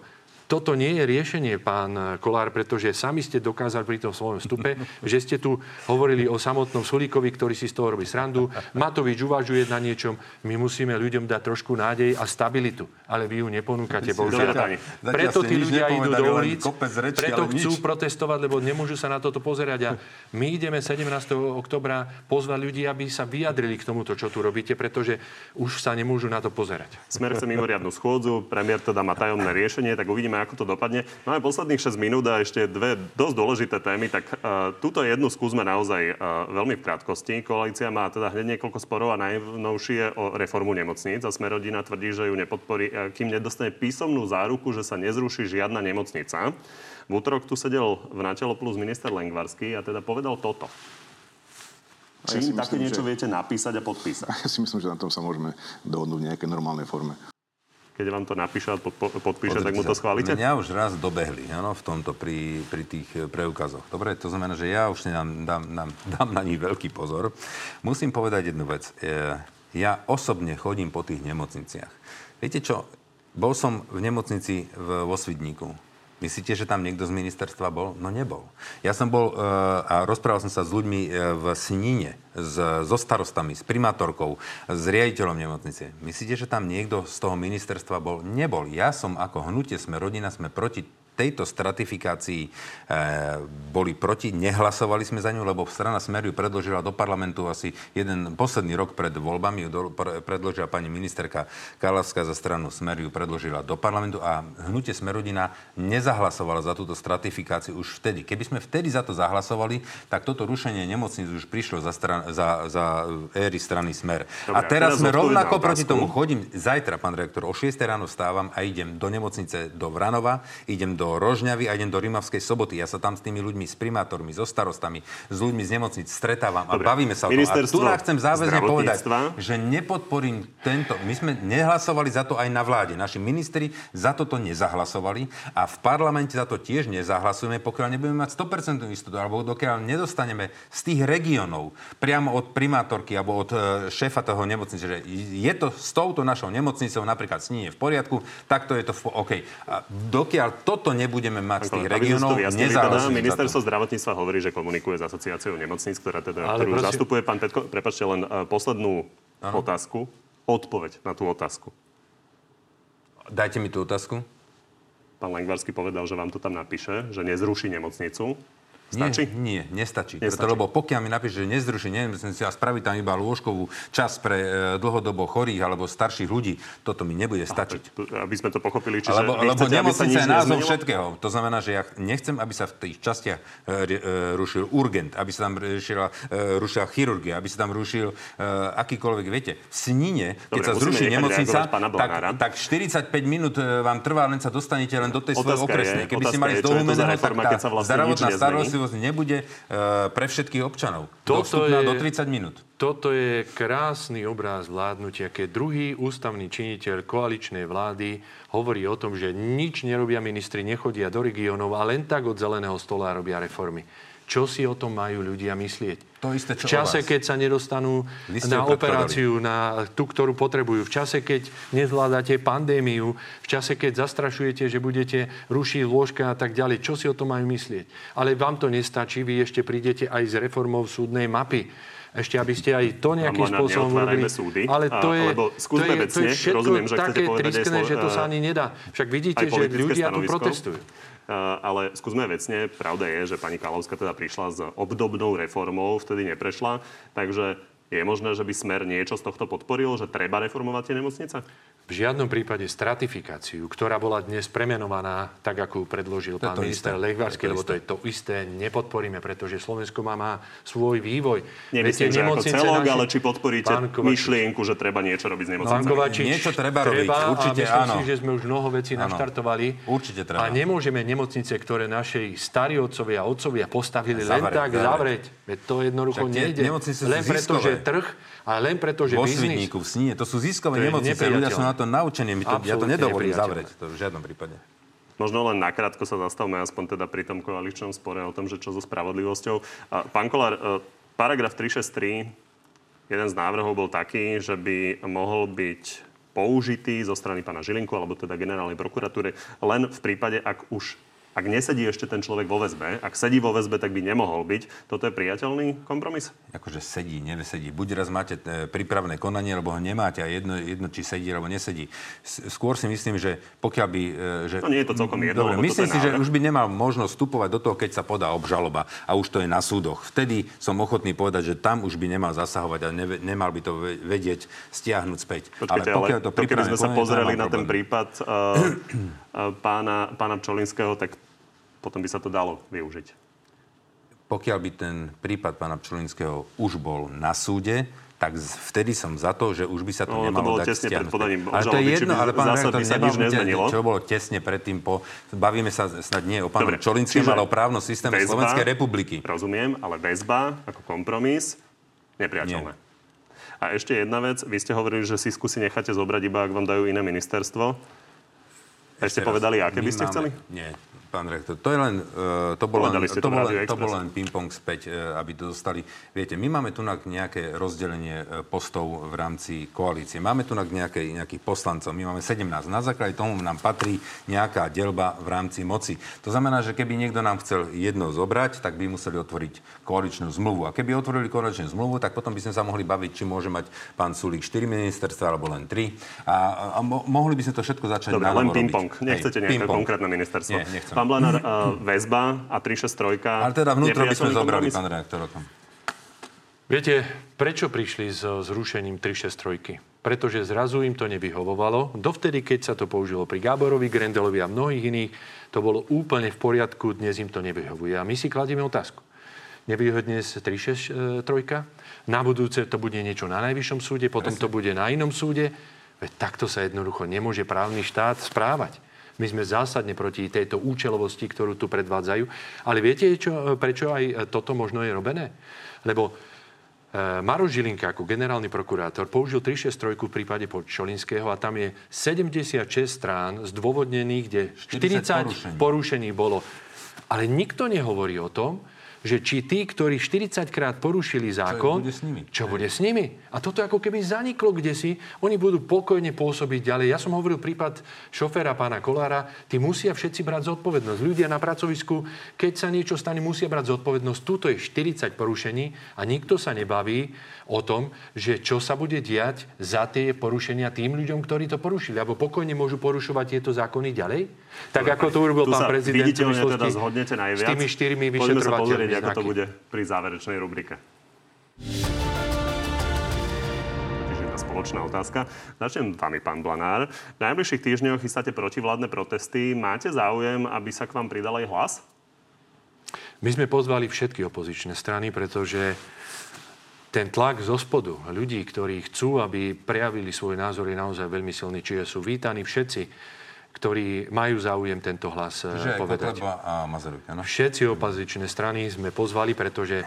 Toto nie je riešenie, pán Kolár, pretože sami ste dokázali pri tom svojom vstupe, že ste tu hovorili o samotnom Sulíkovi, ktorý si z toho robí srandu. Matovič uvažuje na niečom. My musíme ľuďom dať trošku nádej a stabilitu. Ale vy ju neponúkate, bohužiaľ. Preto tí ľudia idú do ulic, preto chcú protestovať, lebo nemôžu sa na toto pozerať. A my ideme 17. oktobra pozvať ľudí, aby sa vyjadrili k tomuto, čo tu robíte, pretože už sa nemôžu na to pozerať. Smer chce mimoriadnu schôdzu, premiér teda má tajomné riešenie, tak uvidíme, uvidíme, ako to dopadne. Máme posledných 6 minút a ešte dve dosť dôležité témy, tak uh, túto jednu skúsme naozaj uh, veľmi v krátkosti. Koalícia má teda hneď niekoľko sporov a najnovšie o reformu nemocníc a Smerodina tvrdí, že ju nepodporí, uh, kým nedostane písomnú záruku, že sa nezruší žiadna nemocnica. V útorok tu sedel v Natelo plus minister Lengvarský a teda povedal toto. Či ja také niečo že... viete napísať a podpísať? Ja si myslím, že na tom sa môžeme dohodnúť v nejakej normálnej forme keď vám to napíše a podpíše, tak mu to schválite? Mňa už raz dobehli áno, v tomto pri, pri tých eh, preukazoch. Dobre, to znamená, že ja už dám, dám, dám, dám na nich veľký pozor. Musím povedať jednu vec. Eh, ja osobne chodím po tých nemocniciach. Viete čo? Bol som v nemocnici v, vo Svidníku Myslíte, že tam niekto z ministerstva bol? No nebol. Ja som bol uh, a rozprával som sa s ľuďmi uh, v Sníne, s, so starostami, s primátorkou, s riaditeľom nemocnice. Myslíte, že tam niekto z toho ministerstva bol? Nebol. Ja som ako hnutie sme rodina, sme proti tejto stratifikácii e, boli proti, nehlasovali sme za ňu, lebo strana Smer ju predložila do parlamentu asi jeden posledný rok pred voľbami, do, pre, predložila pani ministerka Kalavská za stranu Smer ju predložila do parlamentu a hnutie Smerodina nezahlasovala za túto stratifikáciu už vtedy. Keby sme vtedy za to zahlasovali, tak toto rušenie nemocníc už prišlo za, stran, za, za éry strany Smer. Dobre, a teraz, teraz sme rovnako proti tomu chodím. Zajtra, pán rektor, o 6 ráno vstávam a idem do nemocnice do Vranova, idem do Rožňavy a idem do Rimavskej soboty. Ja sa tam s tými ľuďmi, s primátormi, so starostami, s ľuďmi z nemocnic stretávam Dobre. a bavíme sa o tom. A tu chcem záväzne povedať, že nepodporím tento... My sme nehlasovali za to aj na vláde. Naši ministri za toto nezahlasovali a v parlamente za to tiež nezahlasujeme, pokiaľ nebudeme mať 100% istotu, alebo dokiaľ nedostaneme z tých regiónov priamo od primátorky alebo od e, šéfa toho nemocnice, že je to s touto našou nemocnicou napríklad s v poriadku, tak to je to v... OK. A dokiaľ toto nebudeme mať z tých regiónov, nezáleží Ministerstvo zdravotníctva hovorí, že komunikuje s asociáciou nemocníc, ktorá teda, Ale ktorú prosím... zastupuje pán Petko. Prepačte len uh, poslednú ano. otázku. Odpoveď na tú otázku. Dajte mi tú otázku. Pán Lengvarsky povedal, že vám to tam napíše, že nezruší nemocnicu. Stačí? Nie, nie nestačí. nestačí. Preto, lebo pokiaľ mi napíše, že nezruší nemocnicu a spraví tam iba lôžkovú čas pre e, dlhodobo chorých alebo starších ľudí, toto mi nebude stačiť. A, aby sme to pochopili, čiže lebo, lebo chcete, nemocnica je názov všetkého. To znamená, že ja nechcem, aby sa v tých častiach e, e, rušil urgent, aby sa tam rušila, e, rušila chirurgia, aby sa tam rušil e, akýkoľvek, viete, v Snine, keď Dobre, sa zruší nemocnica, tak, tak 45 minút e, vám trvá, len sa dostanete len do tej svojej okresnej. Keby ste mali z dohumeného, tak tá zdravotná starostlivosť starostlivosť nebude uh, pre všetkých občanov. Toto Dostupná je, do 30 minút. Toto je krásny obráz vládnutia, keď druhý ústavný činiteľ koaličnej vlády hovorí o tom, že nič nerobia ministri, nechodia do regiónov a len tak od zeleného stola robia reformy. Čo si o tom majú ľudia myslieť? To isté, čo v čase, keď sa nedostanú na operáciu, na tú, ktorú potrebujú. V čase, keď nezvládate pandémiu. V čase, keď zastrašujete, že budete rušiť lôžka a tak ďalej. Čo si o tom majú myslieť? Ale vám to nestačí. Vy ešte prídete aj s reformou súdnej mapy ešte aby ste aj to nejakým spôsobom urobili. Súdy, ale to je, to je, to je všetko rozumiem, že také triskné, že to sa ani nedá. Však vidíte, že ľudia tu protestujú. Eh, ale skúsme vecne. Pravda je, že pani Kalovská teda prišla s obdobnou reformou, vtedy neprešla. Takže je možné, že by Smer niečo z tohto podporil, že treba reformovať tie nemocnice? V žiadnom prípade stratifikáciu, ktorá bola dnes premenovaná tak, ako ju predložil to pán to minister Lechvarsky, lebo to je to isté, nepodporíme, pretože Slovensko má, má svoj vývoj. Nemyslím, že ako celok, naši... ale či podporíte myšlienku, že treba niečo robiť s nemocnicami? Kovačič, niečo treba, robiť, treba určite a áno. si, že sme už mnoho vecí áno. naštartovali. Určite treba. A nemôžeme nemocnice, ktoré našej starí otcovia a otcovia postavili len tak zavrieť. Veď to jednoducho nejde. Len preto, že trh, ale len preto, že Vo biznis... v Sníne, to sú ziskové to nemocnice, ľudia sú na to naučení, my to, ja to nedovolím zavrieť, to v žiadnom prípade. Možno len nakrátko sa zastavme aspoň teda pri tom koaličnom spore o tom, že čo so spravodlivosťou. Pán Kolár, e, paragraf 363, jeden z návrhov bol taký, že by mohol byť použitý zo strany pána Žilinku alebo teda generálnej prokuratúry len v prípade, ak už ak nesedí ešte ten človek vo väzbe, ak sedí vo väzbe, tak by nemohol byť. Toto je priateľný kompromis? Akože sedí, nesedí. Buď raz máte e, prípravné konanie, alebo ho nemáte a jedno, jedno či sedí, alebo nesedí. Skôr si myslím, že pokiaľ by... E, že... To nie je to celkom jedno. Dobre, myslím si, že už by nemal možnosť vstupovať do toho, keď sa podá obžaloba a už to je na súdoch. Vtedy som ochotný povedať, že tam už by nemal zasahovať a ne, nemal by to vedieť stiahnuť späť. Počkejte, ale pokiaľ to ale to keby sme sa pozreli na ten prípad uh, uh, pána, pána Čolinského, tak potom by sa to dalo využiť. Pokiaľ by ten prípad pána Pčolinského už bol na súde, tak vtedy som za to, že už by sa to no, nemalo to bolo dať tesne pred podaním Ale to je jedno, ale pán rektor, nebavte, čo bolo tesne predtým po... Bavíme sa snad nie o pánu Čolinskom, ale o právnom systéme väzba, Slovenskej republiky. Rozumiem, ale väzba ako kompromis nepriateľné. Nie. A ešte jedna vec. Vy ste hovorili, že si skúsi necháte zobrať iba, ak vám dajú iné ministerstvo. Ešte, ešte povedali, aké by ste máme, chceli? Nie, pán rektor. To, je len, uh, to bol len, to bol len, to bol len ping-pong späť, uh, aby to dostali. Viete, my máme tu nejaké rozdelenie uh, postov v rámci koalície. Máme tu nejaké, nejakých poslancov. My máme 17. Na základe tomu nám patrí nejaká delba v rámci moci. To znamená, že keby niekto nám chcel jedno zobrať, tak by museli otvoriť koaličnú zmluvu. A keby otvorili koaličnú zmluvu, tak potom by sme sa mohli baviť, či môže mať pán Sulík 4 ministerstva alebo len 3. A, a mo- mohli by sme to všetko začať Dobre, len ping-pong. Nechcete nejaké konkrétne ministerstvo. Nie, nechcem. Pán Blanár, uh, väzba a 363... Ale teda vnútro by sme zobrali, pán reaktor, o tom. Viete, prečo prišli s zrušením 363? Pretože zrazu im to nevyhovovalo. Dovtedy, keď sa to použilo pri Gáborovi, Grendelovi a mnohých iných, to bolo úplne v poriadku, dnes im to nevyhovuje. A my si kladieme otázku. Nevyhovuje dnes 363? Na budúce to bude niečo na najvyššom súde, potom to bude na inom súde. Veď takto sa jednoducho nemôže právny štát správať. My sme zásadne proti tejto účelovosti, ktorú tu predvádzajú. Ale viete, čo, prečo aj toto možno je robené? Lebo e, Maroš Žilinka ako generálny prokurátor použil 363 v prípade Čolinského a tam je 76 strán zdôvodnených, kde 40, 40 porušení bolo. Ale nikto nehovorí o tom, že či tí, ktorí 40 krát porušili zákon, bude s nimi? čo bude s nimi? A toto ako keby zaniklo kde si, oni budú pokojne pôsobiť ďalej. Ja som hovoril prípad šoféra pána Kolára, tí musia všetci brať zodpovednosť. Ľudia na pracovisku, keď sa niečo stane, musia brať zodpovednosť. Tuto je 40 porušení a nikto sa nebaví o tom, že čo sa bude diať za tie porušenia tým ľuďom, ktorí to porušili. Alebo pokojne môžu porušovať tieto zákony ďalej. Tak ako to urobil Tu pán prezident viditeľne teda zhodnete najviac. s tými štyrmi Poďme vyšetrovateľmi ako to bude pri záverečnej rubrike. Jedna spoločná otázka. Začnem vami, pán Blanár. V najbližších týždňoch chystáte protivládne protesty. Máte záujem, aby sa k vám pridal aj hlas? My sme pozvali všetky opozičné strany, pretože ten tlak zo spodu ľudí, ktorí chcú, aby prejavili svoj názor, je naozaj veľmi silný. Čiže sú vítaní všetci, ktorí majú záujem tento hlas eh, Že aj povedať. A Masaryk, áno? Všetci opozičné strany sme pozvali, pretože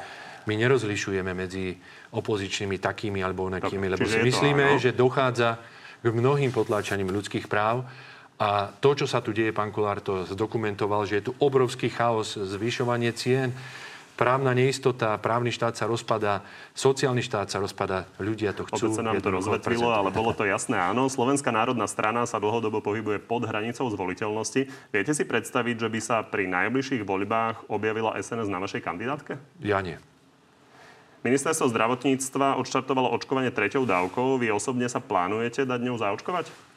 my nerozlišujeme medzi opozičnými takými alebo onakými, lebo čiže si to myslíme, áno. že dochádza k mnohým potláčaním ľudských práv a to, čo sa tu deje, pán Kolár to zdokumentoval, že je tu obrovský chaos, zvyšovanie cien, právna neistota, právny štát sa rozpadá, sociálny štát sa rozpadá, ľudia to chcú. Opäť sa nám to rozvetvilo, ale bolo to jasné. Áno, Slovenská národná strana sa dlhodobo pohybuje pod hranicou zvoliteľnosti. Viete si predstaviť, že by sa pri najbližších voľbách objavila SNS na vašej kandidátke? Ja nie. Ministerstvo zdravotníctva odštartovalo očkovanie treťou dávkou. Vy osobne sa plánujete dať ňou zaočkovať?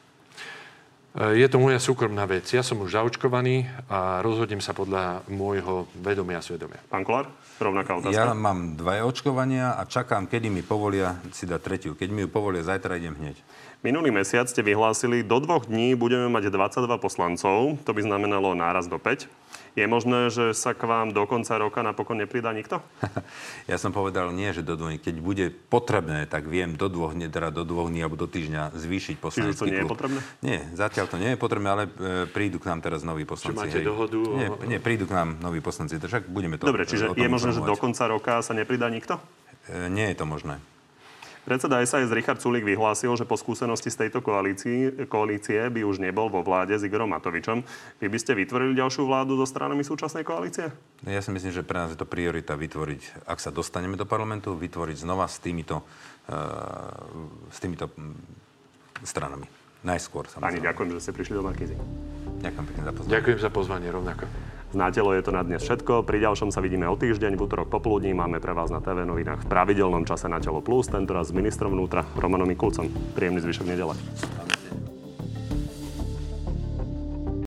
E, Je to moja súkromná vec. Ja som už zaočkovaný a rozhodnem sa podľa môjho vedomia a svedomia. Pán Kolár, rovnaká otázka. Ja mám dva očkovania a čakám, kedy mi povolia si dať tretiu. Keď mi ju povolia, zajtra idem hneď. Minulý mesiac ste vyhlásili, do dvoch dní budeme mať 22 poslancov. To by znamenalo náraz do 5. Je možné, že sa k vám do konca roka napokon nepridá nikto? Ja som povedal nie, že do dvoch. Keď bude potrebné, tak viem do dvoch dní, teda do dvoch dní alebo do týždňa zvýšiť poslanecký to nie je klub. potrebné? Nie, zatiaľ to nie je potrebné, ale e, prídu k nám teraz noví poslanci. máte dohodu o- Nie, nie, prídu k nám noví poslanci, tak však budeme to Dobre, čiže o tom je možné, že do konca roka sa nepridá nikto? E, Nie je to možné. Predseda SAS Richard Sulik vyhlásil, že po skúsenosti z tejto koalícii, koalície by už nebol vo vláde s Igorom Matovičom. Vy by ste vytvorili ďalšiu vládu so stranami súčasnej koalície? No Ja si myslím, že pre nás je to priorita vytvoriť, ak sa dostaneme do parlamentu, vytvoriť znova s týmito, uh, s týmito mm, stranami. Najskôr, Pani, samozrejme. ďakujem, že ste prišli do Markízy. Ďakujem pekne za pozornosť. Ďakujem za pozvanie rovnako. Na telo je to na dnes všetko. Pri ďalšom sa vidíme o týždeň. V útorok popoludní máme pre vás na TV novinách v pravidelnom čase na Telo Plus, tentoraz s ministrom vnútra Romanom Mikulcom. Príjemný zvyšok nedele.